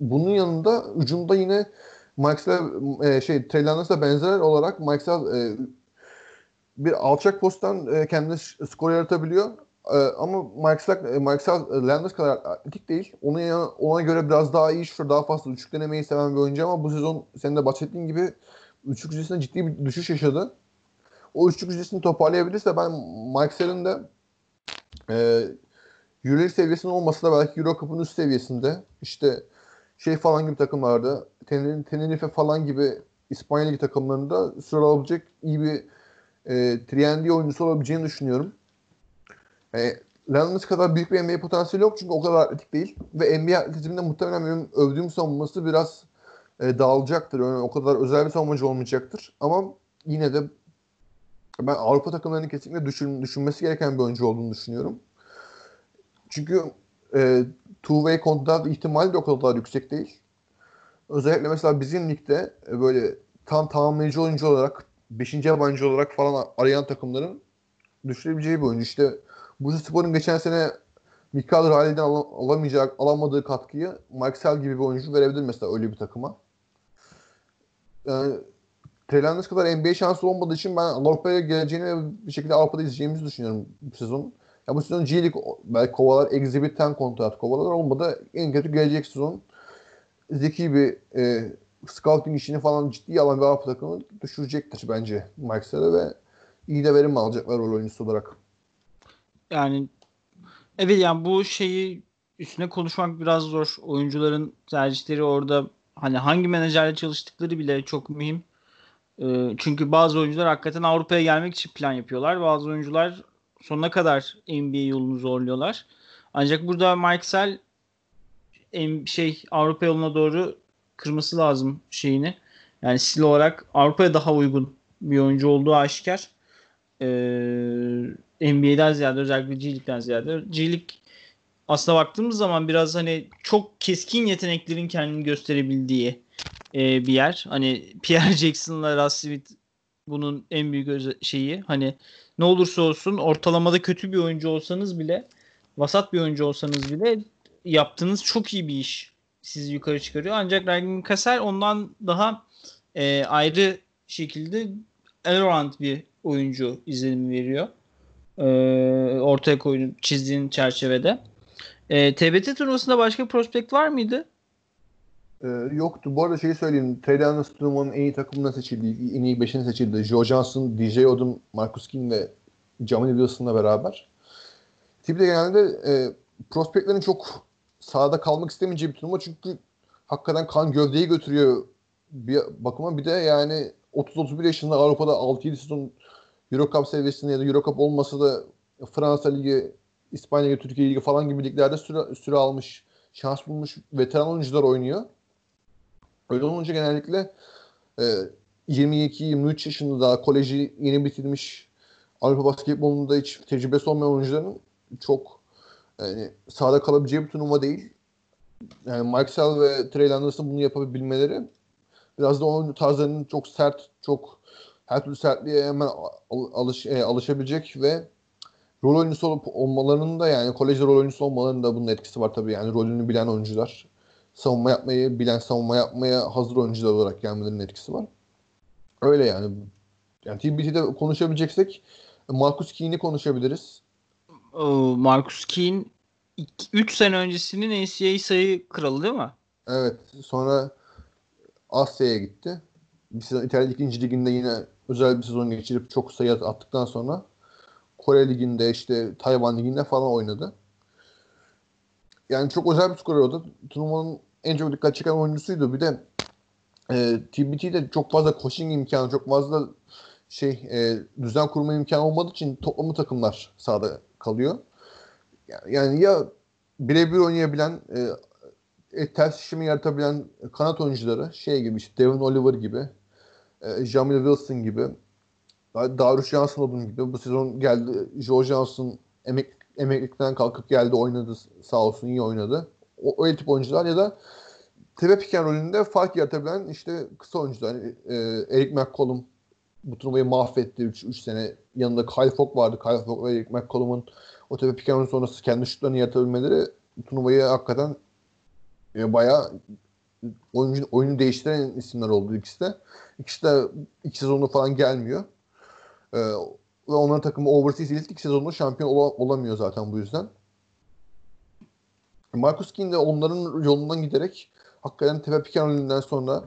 bunun yanında hücumda yine Maxwell e, şey Trey benzer olarak Maxwell e, bir alçak posttan e, kendine skor yaratabiliyor ee, ama Marksal, Marksal Landers kadar atletik değil. Ona, ona göre biraz daha iyi şutur, daha fazla üçlük denemeyi seven bir oyuncu ama bu sezon senin de bahsettiğin gibi üçlük yüzdesinde ciddi bir düşüş yaşadı. O üçlük yüzdesini toparlayabilirse ben Marksal'ın da e, Euroleague seviyesinde olmasa da belki Euro Cup'ın üst seviyesinde işte şey falan gibi takımlarda Tenerife falan gibi İspanya Ligi takımlarında sıralabilecek iyi bir e, Triendy oyuncusu olabileceğini düşünüyorum. Yani Leonard kadar büyük bir NBA potansiyeli yok çünkü o kadar atletik değil. Ve NBA atletizminde muhtemelen benim övdüğüm savunması biraz e, dağılacaktır. Yani o kadar özel bir savunmacı olmayacaktır. Ama yine de ben Avrupa takımlarının kesinlikle düşün, düşünmesi gereken bir oyuncu olduğunu düşünüyorum. Çünkü e, two-way kontrat ihtimali de o kadar yüksek değil. Özellikle mesela bizim ligde e, böyle tam tamamlayıcı oyuncu olarak 5. yabancı olarak falan arayan takımların düşürebileceği bir oyuncu. İşte bu Spor'un geçen sene Mikael Riley'den al- alamayacak, alamadığı katkıyı Marcel gibi bir oyuncu verebilir mesela öyle bir takıma. Yani Treylanders kadar NBA şansı olmadığı için ben Avrupa'ya geleceğini ve bir şekilde Avrupa'da izleyeceğimizi düşünüyorum bu sezon. Ya bu sezon G League belki kovalar, Exhibit'ten kontrat kovalar olmadı. En kötü gelecek sezon zeki bir e, scouting işini falan ciddiye alan bir Avrupa takımı düşürecektir bence Marcel'e ve iyi de verim alacaklar rol oyuncusu olarak yani evet yani bu şeyi üstüne konuşmak biraz zor. Oyuncuların tercihleri orada hani hangi menajerle çalıştıkları bile çok mühim. E, çünkü bazı oyuncular hakikaten Avrupa'ya gelmek için plan yapıyorlar. Bazı oyuncular sonuna kadar NBA yolunu zorluyorlar. Ancak burada Mike Sell şey Avrupa yoluna doğru kırması lazım şeyini. Yani stil olarak Avrupa'ya daha uygun bir oyuncu olduğu aşikar. Ee, NBA'den ziyade özellikle G League'den ziyade G League aslına baktığımız zaman biraz hani çok keskin yeteneklerin kendini gösterebildiği e, bir yer. Hani Pierre Jackson'la Russ Smith bunun en büyük şeyi. Hani ne olursa olsun ortalamada kötü bir oyuncu olsanız bile vasat bir oyuncu olsanız bile yaptığınız çok iyi bir iş sizi yukarı çıkarıyor. Ancak Ryan Kassel ondan daha e, ayrı şekilde all bir oyuncu izlenimi veriyor e, ortaya koyduğun çizdiğin çerçevede. E, TBT turnuvasında başka prospekt var mıydı? Ee, yoktu. Bu arada şeyi söyleyeyim. Taylanus turnuvanın en iyi takımına seçildi. En iyi beşine seçildi. Joe Johnson, DJ Odom, Marcus King ve Jamie Wilson'la beraber. TBT genelde e, prospektlerin çok sahada kalmak istemeyeceği bir turnuva çünkü hakikaten kan gövdeyi götürüyor bir bakıma. Bir de yani 30-31 yaşında Avrupa'da 6-7 sezon Euro Cup seviyesinde ya da Euro Cup olmasa da Fransa Ligi, İspanya Ligi, Türkiye Ligi falan gibi liglerde süre, süre almış, şans bulmuş veteran oyuncular oynuyor. Öyle olunca genellikle e, 22-23 yaşında daha koleji yeni bitirmiş Avrupa basketbolunda hiç tecrübesi olmayan oyuncuların çok yani sahada kalabileceği bir turnuva değil. Yani Maxwell ve Trey Anderson bunu yapabilmeleri biraz da oyun tarzlarının çok sert, çok her türlü sertliğe hemen alış, e, alışabilecek ve rol oyuncusu olup olmalarının da yani kolejde rol oyuncusu olmalarının da bunun etkisi var tabii. Yani rolünü bilen oyuncular, savunma yapmayı bilen, savunma yapmaya hazır oyuncular olarak gelmelerinin etkisi var. Öyle yani. Yani TBT'de konuşabileceksek Marcus Keen'i konuşabiliriz. Marcus Keane 3 sene öncesinin NCAA sayı kralı değil mi? Evet. Sonra Asya'ya gitti. Bir sezon İtalya ikinci liginde yine özel bir sezon geçirip çok sayı attıktan sonra Kore liginde işte Tayvan liginde falan oynadı. Yani çok özel bir skorer o da. Turnuvanın en çok dikkat çeken oyuncusuydu. Bir de e, TBT'de çok fazla coaching imkanı, çok fazla şey e, düzen kurma imkanı olmadığı için toplamı takımlar sahada kalıyor. Yani ya birebir oynayabilen e, e, ters işimi yaratabilen kanat oyuncuları şey gibi işte Devin Oliver gibi e, Jamil Wilson gibi Johnson olduğum gibi bu sezon geldi Joe Johnson emek, emeklilikten kalkıp geldi oynadı sağ olsun iyi oynadı. O, öyle tip oyuncular ya da tepe piken rolünde fark yaratabilen işte kısa oyuncular. E, Eric McCollum bu turnuvayı mahvetti 3 sene. Yanında Kyle Fogg vardı. Kyle Fogg ve Eric McCollum'un o tepe piken sonrası kendi şutlarını yaratabilmeleri turnuvayı hakikaten e, bayağı oyuncu, oyunu değiştiren isimler oldu ikisi de. İkisi de iki sezonda falan gelmiyor. Ee, ve onların takımı Overseas ilk iki sezonda şampiyon ol- olamıyor zaten bu yüzden. Marcus King de onların yolundan giderek hakikaten tepe piken rolünden sonra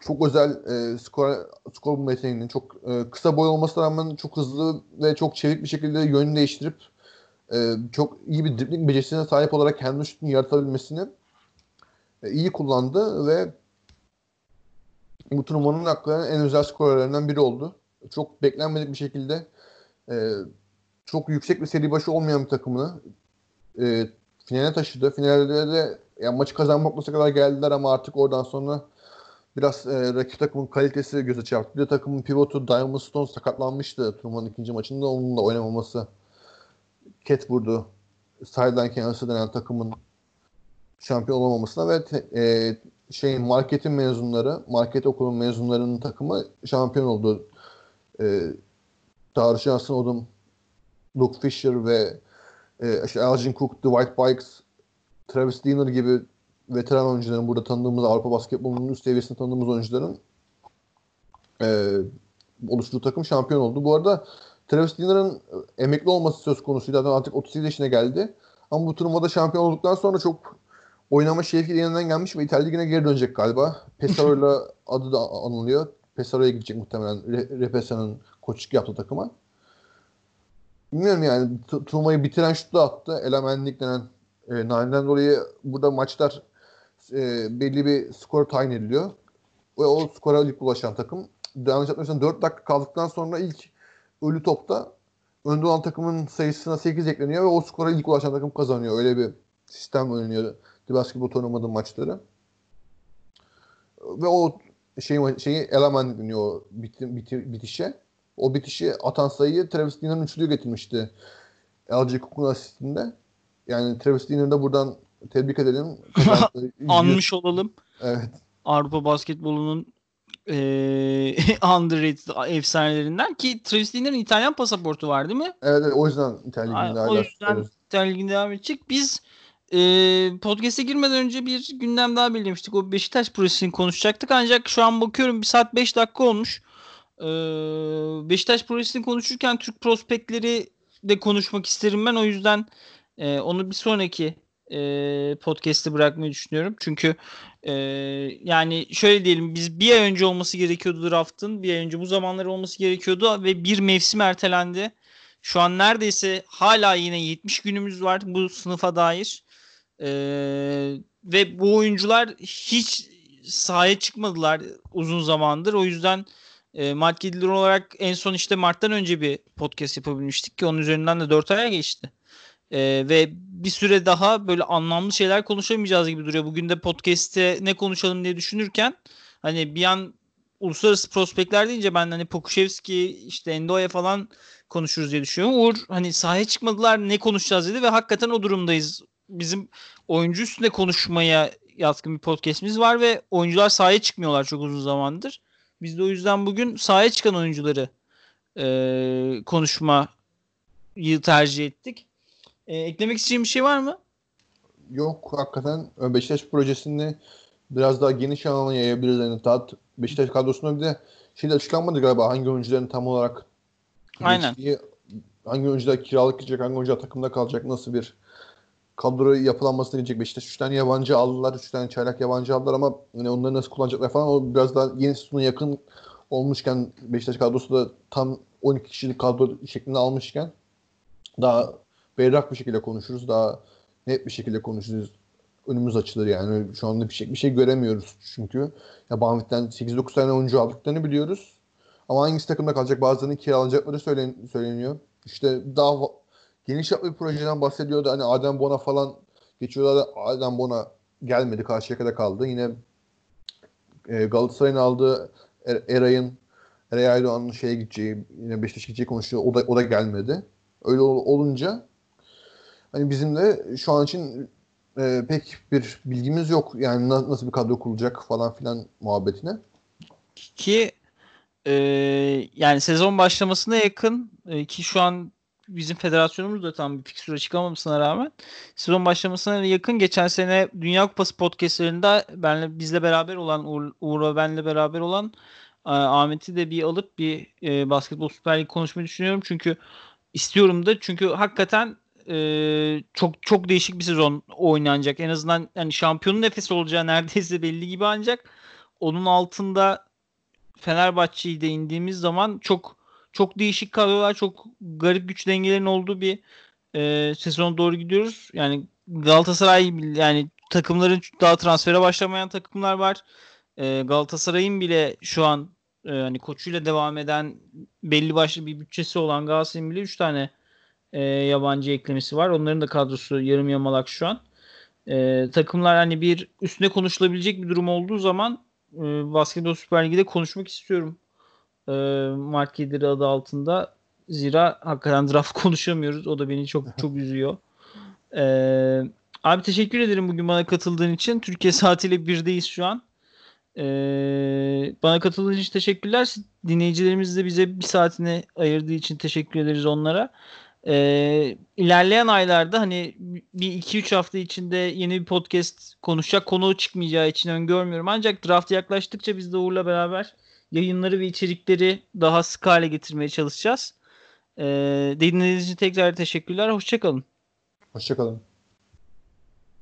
çok özel e, skor skor bulma çok e, kısa boy olmasına rağmen çok hızlı ve çok çevik bir şekilde yönünü değiştirip e, çok iyi bir dribling becerisine sahip olarak kendi şutunu yaratabilmesini iyi kullandı ve bu turnuvanın hakikaten en özel skorerlerinden biri oldu. Çok beklenmedik bir şekilde e, çok yüksek bir seri başı olmayan bir takımını e, finale taşıdı. Finalde de yani maçı kazanmak noktası kadar geldiler ama artık oradan sonra biraz e, rakip takımın kalitesi göze çarptı. Bir de takımın pivotu Diamond Stone sakatlanmıştı turnuvanın ikinci maçında. Onun da oynamaması ket vurdu. Sideline kenarısı denen takımın şampiyon olamamasına ve te, e, şeyin marketin mezunları, market okulun mezunlarının takımı şampiyon oldu. E, Tarık Johnson Odom, Luke Fisher ve e, işte Elgin Cook, Dwight Bikes, Travis Diener gibi veteran oyuncuların burada tanıdığımız Avrupa basketbolunun üst seviyesinde tanıdığımız oyuncuların e, oluşturduğu takım şampiyon oldu. Bu arada Travis Diener'ın emekli olması söz konusuydu. Zaten artık 37 yaşına geldi. Ama bu turnuvada şampiyon olduktan sonra çok oynama şevki yeniden gelmiş ve İtalya Ligi'ne geri dönecek galiba. Pesaro'yla adı da anılıyor. Pesaro'ya gidecek muhtemelen. Re- Repesa'nın koçluk yaptığı takıma. Bilmiyorum yani turnuvayı bitiren şutu attı. Elemenlik denen e, Nine'den dolayı burada maçlar e, belli bir skor tayin ediliyor. Ve o skora ilk ulaşan takım yanlış hatırlamıyorsam 4 dakika kaldıktan sonra ilk ölü topta önde olan takımın sayısına 8 ekleniyor ve o skora ilk ulaşan takım kazanıyor. Öyle bir sistem oynanıyor basketbol turnuvası maçları. Ve o şey şeyi eleman deniyor biti, biti, bitişe. O bitişi atan sayıyı Travis Dean'ın üçlüğü getirmişti. LG Cook'un asistinde. Yani Travis Dean'ı da buradan tebrik edelim. Anmış olalım. Evet. Avrupa basketbolunun e, underrated efsanelerinden ki Travis Dean'ın İtalyan pasaportu var değil mi? Evet, evet o yüzden İtalya Ligi'nde O yüzden İtalya Ligi'nde devam edecek. Biz e, podcast'e girmeden önce bir gündem daha belirlemiştik. O Beşiktaş projesini konuşacaktık. Ancak şu an bakıyorum bir saat 5 dakika olmuş. E, Beşiktaş projesini konuşurken Türk prospektleri de konuşmak isterim ben. O yüzden e, onu bir sonraki e, podcast'te bırakmayı düşünüyorum. Çünkü e, yani şöyle diyelim biz bir ay önce olması gerekiyordu draft'ın. Bir ay önce bu zamanlar olması gerekiyordu ve bir mevsim ertelendi. Şu an neredeyse hala yine 70 günümüz var bu sınıfa dair. Ee, ve bu oyuncular hiç sahaya çıkmadılar uzun zamandır. O yüzden e, Madridli olarak en son işte Mart'tan önce bir podcast yapabilmiştik ki onun üzerinden de 4 aya geçti. E, ve bir süre daha böyle anlamlı şeyler konuşamayacağız gibi duruyor. Bugün de podcast'te ne konuşalım diye düşünürken hani bir an uluslararası prospektler deyince ben hani Pokuševski işte Endo'ya falan konuşuruz diye düşünüyorum. Uğur hani sahaya çıkmadılar ne konuşacağız dedi ve hakikaten o durumdayız. Bizim oyuncu üstünde konuşmaya yatkın bir podcast'imiz var ve oyuncular sahaya çıkmıyorlar çok uzun zamandır. Biz de o yüzden bugün sahaya çıkan oyuncuları e, konuşmayı tercih ettik. E, eklemek isteyeceğim bir şey var mı? Yok hakikaten Beşiktaş projesini biraz daha geniş alana yayabiliriz. Yani tat Beşiktaş kadrosunda bir de şey de açıklanmadı galiba hangi oyuncuların tam olarak Aynen. Geçtiği, hangi oyuncular kiralık gidecek, hangi oyuncular takımda kalacak, nasıl bir kadro yapılanmasına gidecek. Beşiktaş 3 tane yabancı aldılar, 3 tane çaylak yabancı aldılar ama yani onları nasıl kullanacaklar falan o biraz daha yeni sezona yakın olmuşken Beşiktaş kadrosu da tam 12 kişilik kadro şeklinde almışken daha berrak bir şekilde konuşuruz. Daha net bir şekilde konuşuruz. Önümüz açılır yani. Şu anda bir şey, bir şey göremiyoruz çünkü. Ya Banvit'ten 8-9 tane oyuncu aldıklarını biliyoruz. Ama hangisi takımda kalacak bazılarının kiralanacakları söylen, söyleniyor. İşte daha geniş yapı bir projeden bahsediyordu. Hani Adem Bona falan geçiyorlar. Adem Bona gelmedi. Karşıyaka'da kaldı. Yine e, Galatasaray'ın aldığı er, Eray'ın Eray Aydoğan'ın şeye gideceği yine Beşiktaş'a gideceği konuşuyor. O da, o da gelmedi. Öyle olunca hani bizim de şu an için e, pek bir bilgimiz yok. Yani na, nasıl bir kadro kurulacak falan filan muhabbetine. Ki e, yani sezon başlamasına yakın e, ki şu an bizim federasyonumuz da tam bir fikstür açıklamamasına rağmen sezon başlamasına yakın geçen sene Dünya Kupası podcastlerinde benle bizle beraber olan Uğur, Uğur benle beraber olan e, Ahmet'i de bir alıp bir e, basketbol süper lig konuşmayı düşünüyorum. Çünkü istiyorum da çünkü hakikaten e, çok çok değişik bir sezon oynanacak. En azından yani şampiyonun nefesi olacağı neredeyse belli gibi ancak onun altında Fenerbahçe'yi de indiğimiz zaman çok çok değişik kadrolar, çok garip güç dengelerinin olduğu bir e, sezona doğru gidiyoruz. Yani Galatasaray yani takımların daha transfere başlamayan takımlar var. E, Galatasaray'ın bile şu an e, hani koçuyla devam eden belli başlı bir bütçesi olan Galatasaray'ın bile 3 tane e, yabancı eklemesi var. Onların da kadrosu yarım yamalak şu an. E, takımlar hani bir üstüne konuşulabilecek bir durum olduğu zaman e, Basketbol Süper Ligi'de konuşmak istiyorum. E, Mark Yediri adı altında. Zira hakikaten draft konuşamıyoruz. O da beni çok çok üzüyor. E, abi teşekkür ederim bugün bana katıldığın için. Türkiye saatiyle birdeyiz şu an. E, bana katıldığın için teşekkürler. Dinleyicilerimiz de bize bir saatini ayırdığı için teşekkür ederiz onlara. E, ilerleyen aylarda hani bir iki üç hafta içinde yeni bir podcast konuşacak konu çıkmayacağı için öngörmüyorum. Ancak draft yaklaştıkça biz de Uğur'la beraber yayınları ve içerikleri daha sık hale getirmeye çalışacağız. E, dinlediğiniz için tekrar teşekkürler. Hoşçakalın. Hoşçakalın.